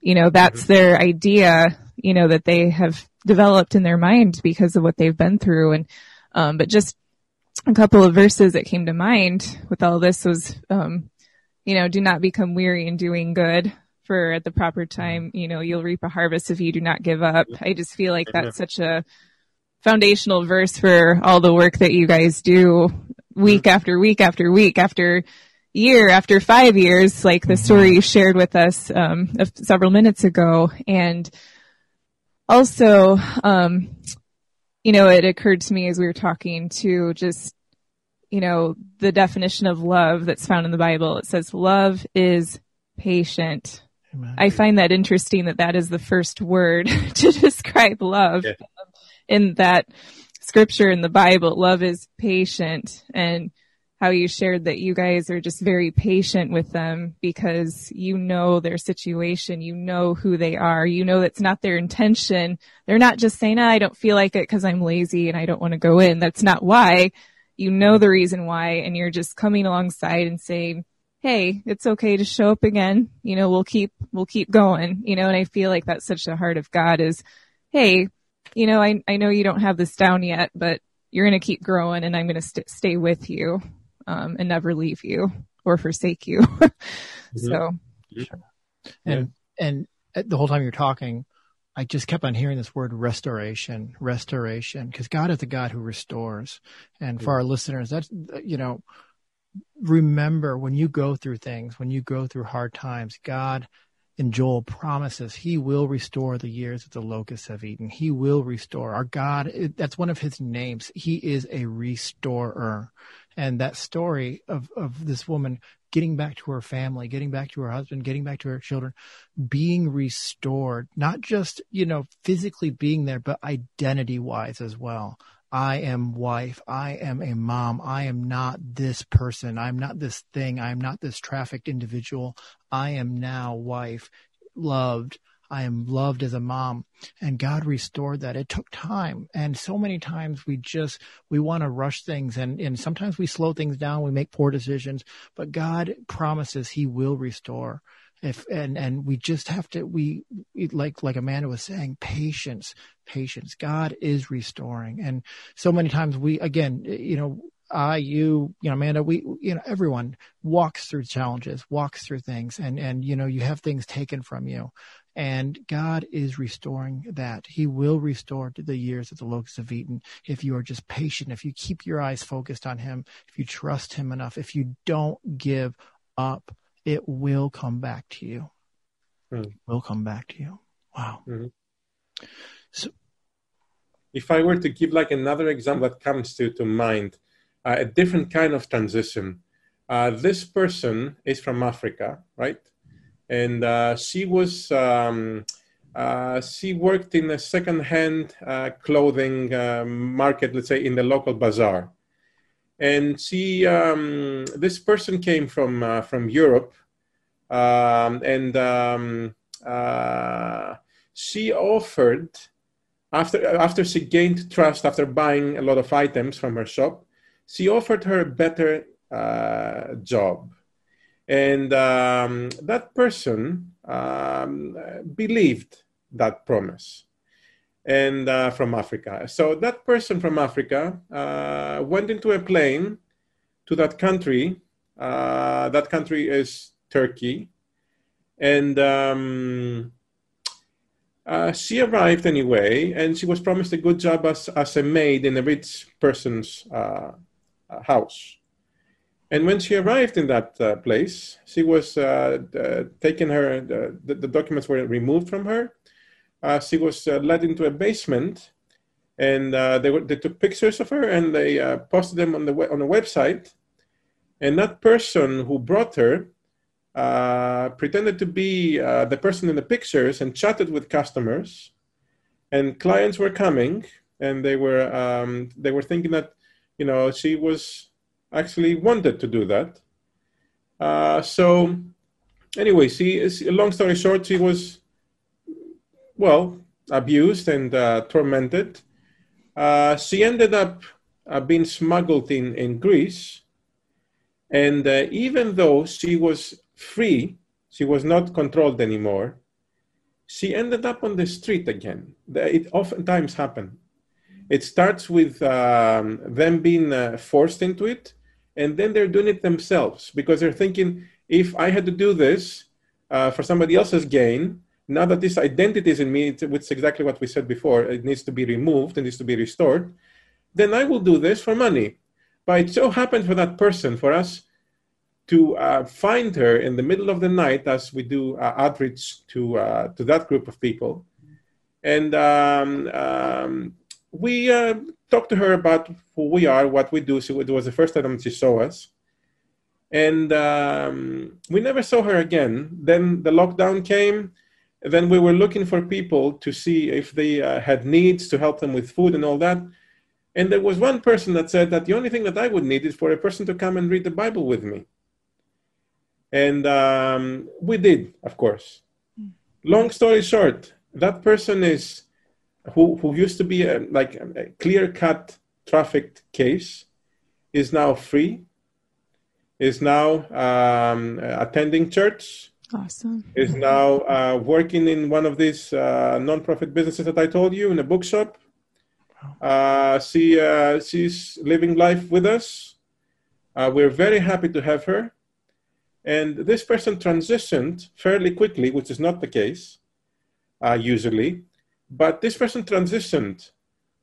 you know, that's mm-hmm. their idea, you know, that they have developed in their mind because of what they've been through. And, um, but just a couple of verses that came to mind with all this was, um, you know, do not become weary in doing good for at the proper time, you know, you'll reap a harvest if you do not give up. I just feel like that's such a, foundational verse for all the work that you guys do week mm-hmm. after week after week after year after five years, like the story mm-hmm. you shared with us um, several minutes ago. And also, um, you know, it occurred to me as we were talking to just, you know, the definition of love that's found in the Bible. It says love is patient. Amen. I find that interesting that that is the first word to describe love. Yeah in that scripture in the Bible, love is patient and how you shared that you guys are just very patient with them because you know their situation, you know who they are, you know that's not their intention. They're not just saying, oh, I don't feel like it because I'm lazy and I don't want to go in. That's not why. You know the reason why and you're just coming alongside and saying, Hey, it's okay to show up again. You know, we'll keep, we'll keep going, you know, and I feel like that's such the heart of God is, Hey, you know, I, I know you don't have this down yet, but you're going to keep growing and I'm going to st- stay with you, um, and never leave you or forsake you. so. And, and the whole time you're talking, I just kept on hearing this word restoration, restoration, because God is the God who restores. And for our listeners, that's, you know, remember when you go through things, when you go through hard times, God and Joel promises he will restore the years that the locusts have eaten. He will restore. Our God, that's one of his names. He is a restorer. And that story of, of this woman getting back to her family, getting back to her husband, getting back to her children, being restored, not just, you know, physically being there, but identity wise as well. I am wife. I am a mom. I am not this person. I'm not this thing. I am not this trafficked individual. I am now wife, loved. I am loved as a mom and God restored that. It took time. And so many times we just, we want to rush things and, and sometimes we slow things down. We make poor decisions, but God promises he will restore if and and we just have to we like like amanda was saying patience patience. God is restoring. And so many times we again you know I, you, you know, Amanda, we, you know, everyone walks through challenges, walks through things and, and, you know, you have things taken from you. And God is restoring that. He will restore the years that the locusts have eaten if you are just patient, if you keep your eyes focused on Him, if you trust Him enough, if you don't give up it will come back to you. Mm. Will come back to you. Wow. Mm-hmm. So, if I were to give like another example that comes to, to mind, uh, a different kind of transition. Uh, this person is from Africa, right? And uh, she was um, uh, she worked in a second-hand uh, clothing uh, market, let's say in the local bazaar and she um, this person came from uh, from Europe Um, and um, uh, she offered, after, after she gained trust after buying a lot of items from her shop, she offered her a better uh, job. And um, that person um, believed that promise and uh, from Africa. So that person from Africa uh, went into a plane to that country. Uh, that country is Turkey, and um, uh, she arrived anyway, and she was promised a good job as as a maid in a rich person's uh, house. And when she arrived in that uh, place, she was taken her the, documents were removed from her she was uh, led into a basement, and uh, they were, they took pictures of her and they posted them on the on a website. And that person who brought her pretended to be the person in the pictures and chatted with customers, and clients were coming, and they were um, they were thinking that you know she was actually wanted to do that. Uh, so anyway, she, long story short, she was well, abused and uh, tormented. Uh, she ended up uh, being smuggled in, in Greece. And uh, even though she was free, she was not controlled anymore, she ended up on the street again. It oftentimes happens. It starts with um, them being uh, forced into it, and then they're doing it themselves because they're thinking, if I had to do this uh, for somebody else's gain, now that this identity is in me, which is exactly what we said before, it needs to be removed, and it needs to be restored, then I will do this for money. But it so happened for that person, for us to uh, find her in the middle of the night as we do uh, outreach to, uh, to that group of people. And um, um, we uh, talked to her about who we are, what we do. So it was the first time she saw us. And um, we never saw her again. Then the lockdown came then we were looking for people to see if they uh, had needs to help them with food and all that. And there was one person that said that the only thing that I would need is for a person to come and read the Bible with me. And um, we did, of course. Long story short, that person is who, who used to be a, like a clear cut trafficked case is now free, is now um, attending church, Awesome. Is now uh, working in one of these uh, non-profit businesses that I told you in a bookshop. Uh, she uh, she's living life with us. Uh, we're very happy to have her. And this person transitioned fairly quickly, which is not the case uh, usually. But this person transitioned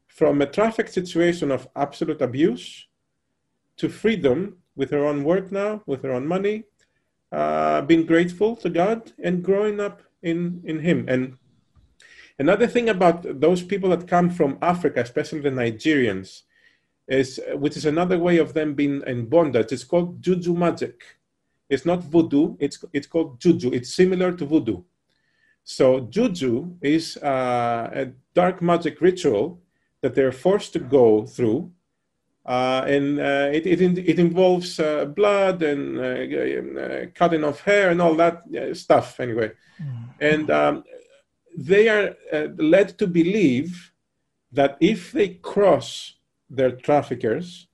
from a traffic situation of absolute abuse to freedom with her own work now, with her own money, uh, being grateful to God and growing up in, in Him. And another thing about those people that come from Africa, especially the Nigerians, is which is another way of them being in bondage. It's called juju magic. It's not voodoo. It's it's called juju. It's similar to voodoo. So juju is uh, a dark magic ritual that they're forced to go through and uh, it, it, it, involves uh, blood and uh, uh, cutting of hair and all that stuff, anyway. Mm. And um, they are uh, led to believe that if they cross their traffickers,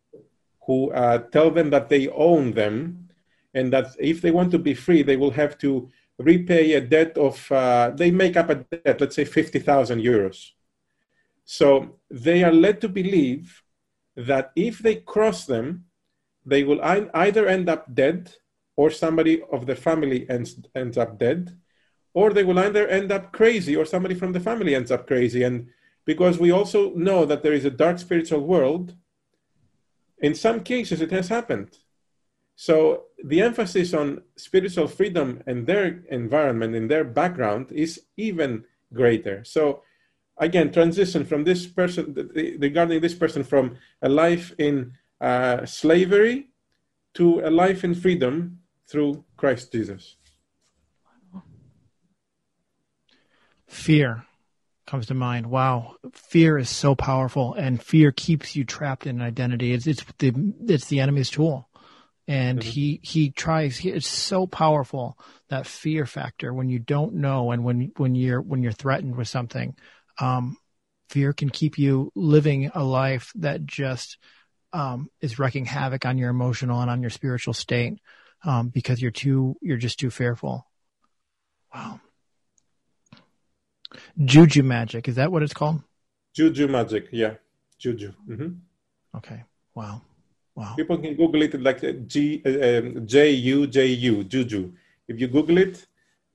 who tell them that they own them, and that if they want to be free, they will have to repay a debt of, they make up a debt, let's say 50,000 euros. So they are led to believe that if they cross them, they will either end up dead or somebody of the family ends, ends up dead, or they will either end up crazy or somebody from the family ends up crazy. And because we also know that there is a dark spiritual world, in some cases it has happened. So the emphasis on spiritual freedom and their environment, and their background, is even greater. So again transition from this person regarding this person from a life in uh, slavery to a life in freedom through Christ Jesus. Fear comes to mind. Wow, fear is so powerful, and fear keeps you trapped in an identity. It's it's the it's the enemy's tool. and mm-hmm. he he tries he, it's so powerful that fear factor when you don't know and when when you're when you're threatened with something um, fear can keep you living a life that just um, is wreaking havoc on your emotional and on your spiritual state um, because you're too you're just too fearful wow juju magic is that what it's called juju magic yeah juju mm-hmm. okay wow Wow. People can Google it like uh, G uh, um, J U J U Juju. If you Google it,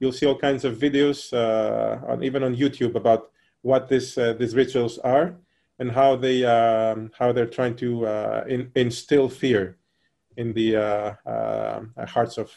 you'll see all kinds of videos, uh, on, even on YouTube, about what this uh, these rituals are and how they um, how they're trying to uh, in, instill fear in the uh, hearts of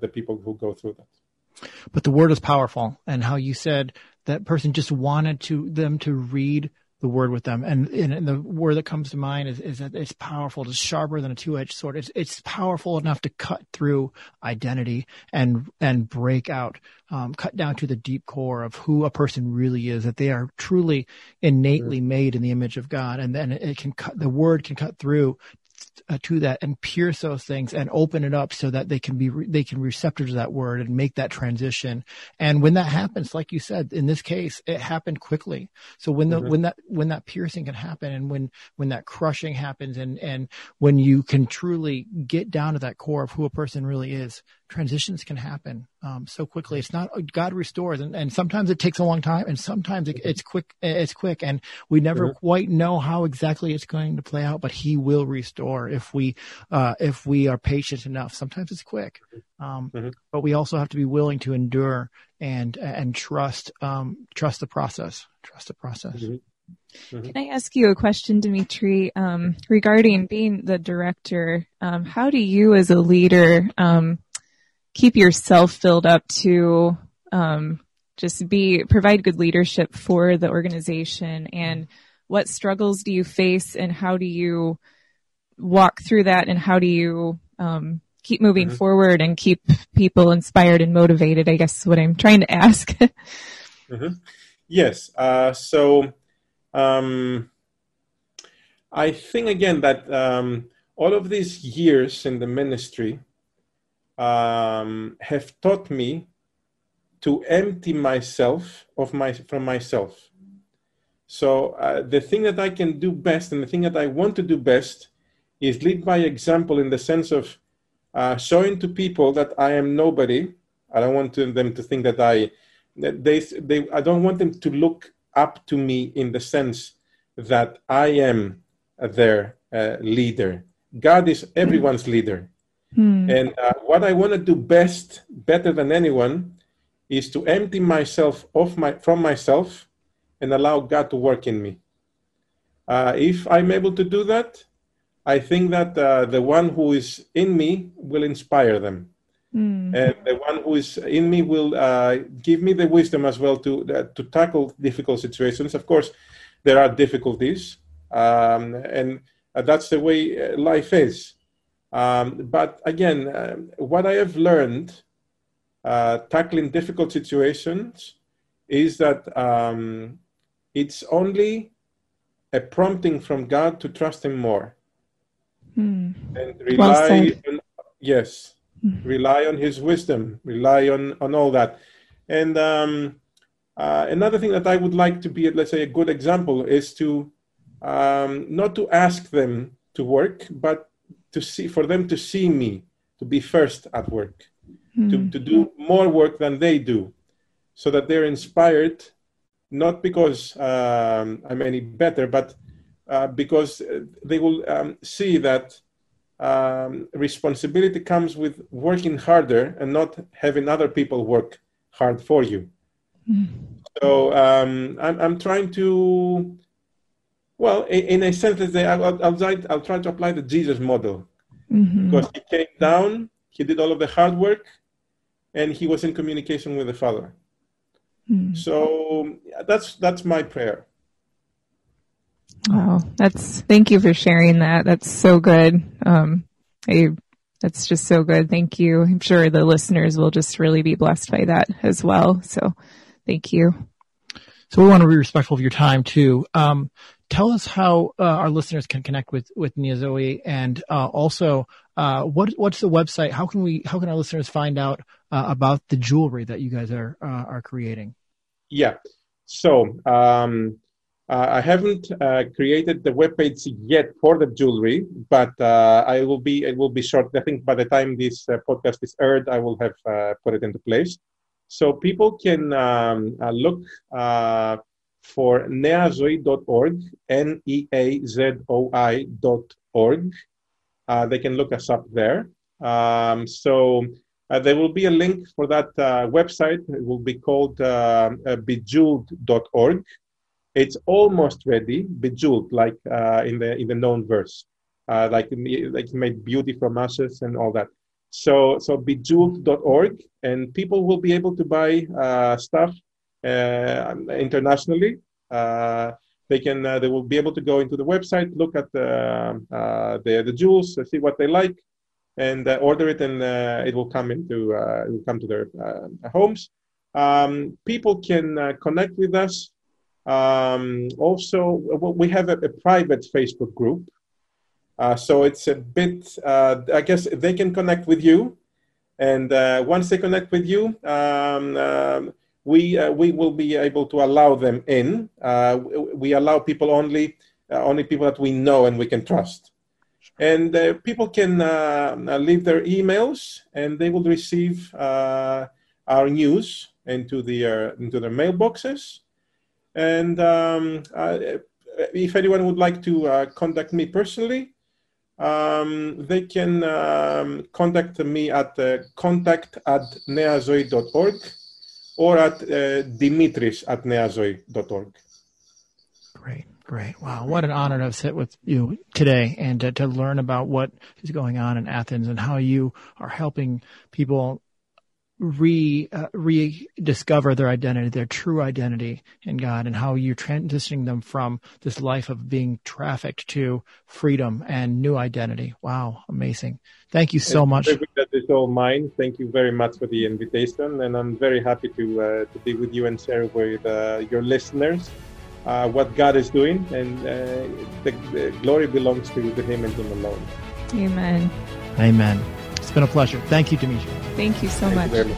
the people who go through that. But the word is powerful, and how you said that person just wanted to them to read the word with them. And, and, the word that comes to mind is, is that it's powerful. It's sharper than a two-edged sword. It's, it's powerful enough to cut through identity and, and break out, um, cut down to the deep core of who a person really is, that they are truly innately made in the image of God. And then it can cut, the word can cut through uh, to that and pierce those things and open it up so that they can be re- they can receptive to that word and make that transition and when that happens like you said in this case it happened quickly so when the mm-hmm. when that when that piercing can happen and when when that crushing happens and and when you can truly get down to that core of who a person really is transitions can happen um, so quickly. It's not God restores, and, and sometimes it takes a long time, and sometimes it, it's quick. It's quick, and we never mm-hmm. quite know how exactly it's going to play out. But He will restore if we uh, if we are patient enough. Sometimes it's quick, um, mm-hmm. but we also have to be willing to endure and and trust um, trust the process. Trust the process. Mm-hmm. Mm-hmm. Can I ask you a question, Dimitri, um, regarding being the director? Um, how do you, as a leader, um, keep yourself filled up to um, just be provide good leadership for the organization and what struggles do you face and how do you walk through that and how do you um, keep moving mm-hmm. forward and keep people inspired and motivated i guess is what i'm trying to ask mm-hmm. yes uh, so um, i think again that um, all of these years in the ministry um, have taught me to empty myself of my from myself. So uh, the thing that I can do best and the thing that I want to do best is lead by example in the sense of uh, showing to people that I am nobody. I don't want to, them to think that I that they they I don't want them to look up to me in the sense that I am their uh, leader. God is everyone's leader. Hmm. And uh, what I want to do best, better than anyone, is to empty myself off my, from myself and allow God to work in me. Uh, if I'm able to do that, I think that uh, the one who is in me will inspire them. Mm. And the one who is in me will uh, give me the wisdom as well to, uh, to tackle difficult situations. Of course, there are difficulties, um, and uh, that's the way life is. Um, but again, uh, what I have learned uh, tackling difficult situations is that um, it's only a prompting from God to trust Him more mm. and rely well on yes, mm. rely on His wisdom, rely on on all that. And um, uh, another thing that I would like to be, let's say, a good example is to um, not to ask them to work, but to see for them to see me to be first at work mm. to, to do more work than they do so that they're inspired not because um, i'm any better but uh, because they will um, see that um, responsibility comes with working harder and not having other people work hard for you mm. so um, I'm, I'm trying to well, in, a sense, I'll, I'll, try, I'll try to apply the Jesus model mm-hmm. because he came down, he did all of the hard work, and he was in communication with the Father. Mm. So that's that's my prayer. Wow, that's thank you for sharing that. That's so good. Um, I, that's just so good. Thank you. I'm sure the listeners will just really be blessed by that as well. So, thank you. So we want to be respectful of your time too. Um, tell us how uh, our listeners can connect with with Nea Zoi, and uh, also uh, what what's the website? How can we how can our listeners find out uh, about the jewelry that you guys are uh, are creating? Yeah. So um, uh, I haven't uh, created the webpage yet for the jewelry, but uh, I will be it will be short. I think by the time this uh, podcast is aired, I will have uh, put it into place. So people can um, uh, look for neazoi.org, N-E-A-Z-O-I.org. they can look us up there. Um, so there will be a link for that website. It will be called bejeweled.org it's almost ready, bejeweled, like uh, in the in the known verse, uh, like like made beauty from ashes and all that. So so bejeweled.org, and people will be able to buy uh, stuff uh, internationally. Uh, they can uh, they will be able to go into the website, look at the the, the jewels, see what they like, and order it, and it will come into it will come to their homes. Um, people can connect with us um, also, we have a, a, private Facebook group. Uh, so it's a bit, uh, I guess they can connect with you. And uh, once they connect with you, um, um we, uh, we will be able to allow them in. Uh, we allow people only, uh, only people that we know and we can trust. And people can leave their emails and they will receive our news into, the, into their mailboxes and um, if anyone would like to uh, contact me personally, um, they can um, contact me at uh, contact at neazoi.org or at uh, dimitris at neazoi.org. Great, great. Wow, what an honor to sit with you today and to, to learn about what is going on in Athens and how you are helping people re uh, rediscover their identity, their true identity in God, and how you're transitioning them from this life of being trafficked to freedom and new identity. Wow, amazing! Thank you so much. That is all mine. Thank you very much for the invitation, and I'm very happy to uh, to be with you and share with uh, your listeners. Uh, what God is doing, and uh, the, the, glory belongs to, to Him and Him alone. Amen. Amen. It's been a pleasure. Thank you, Dimitri. Thank you so Thank much. You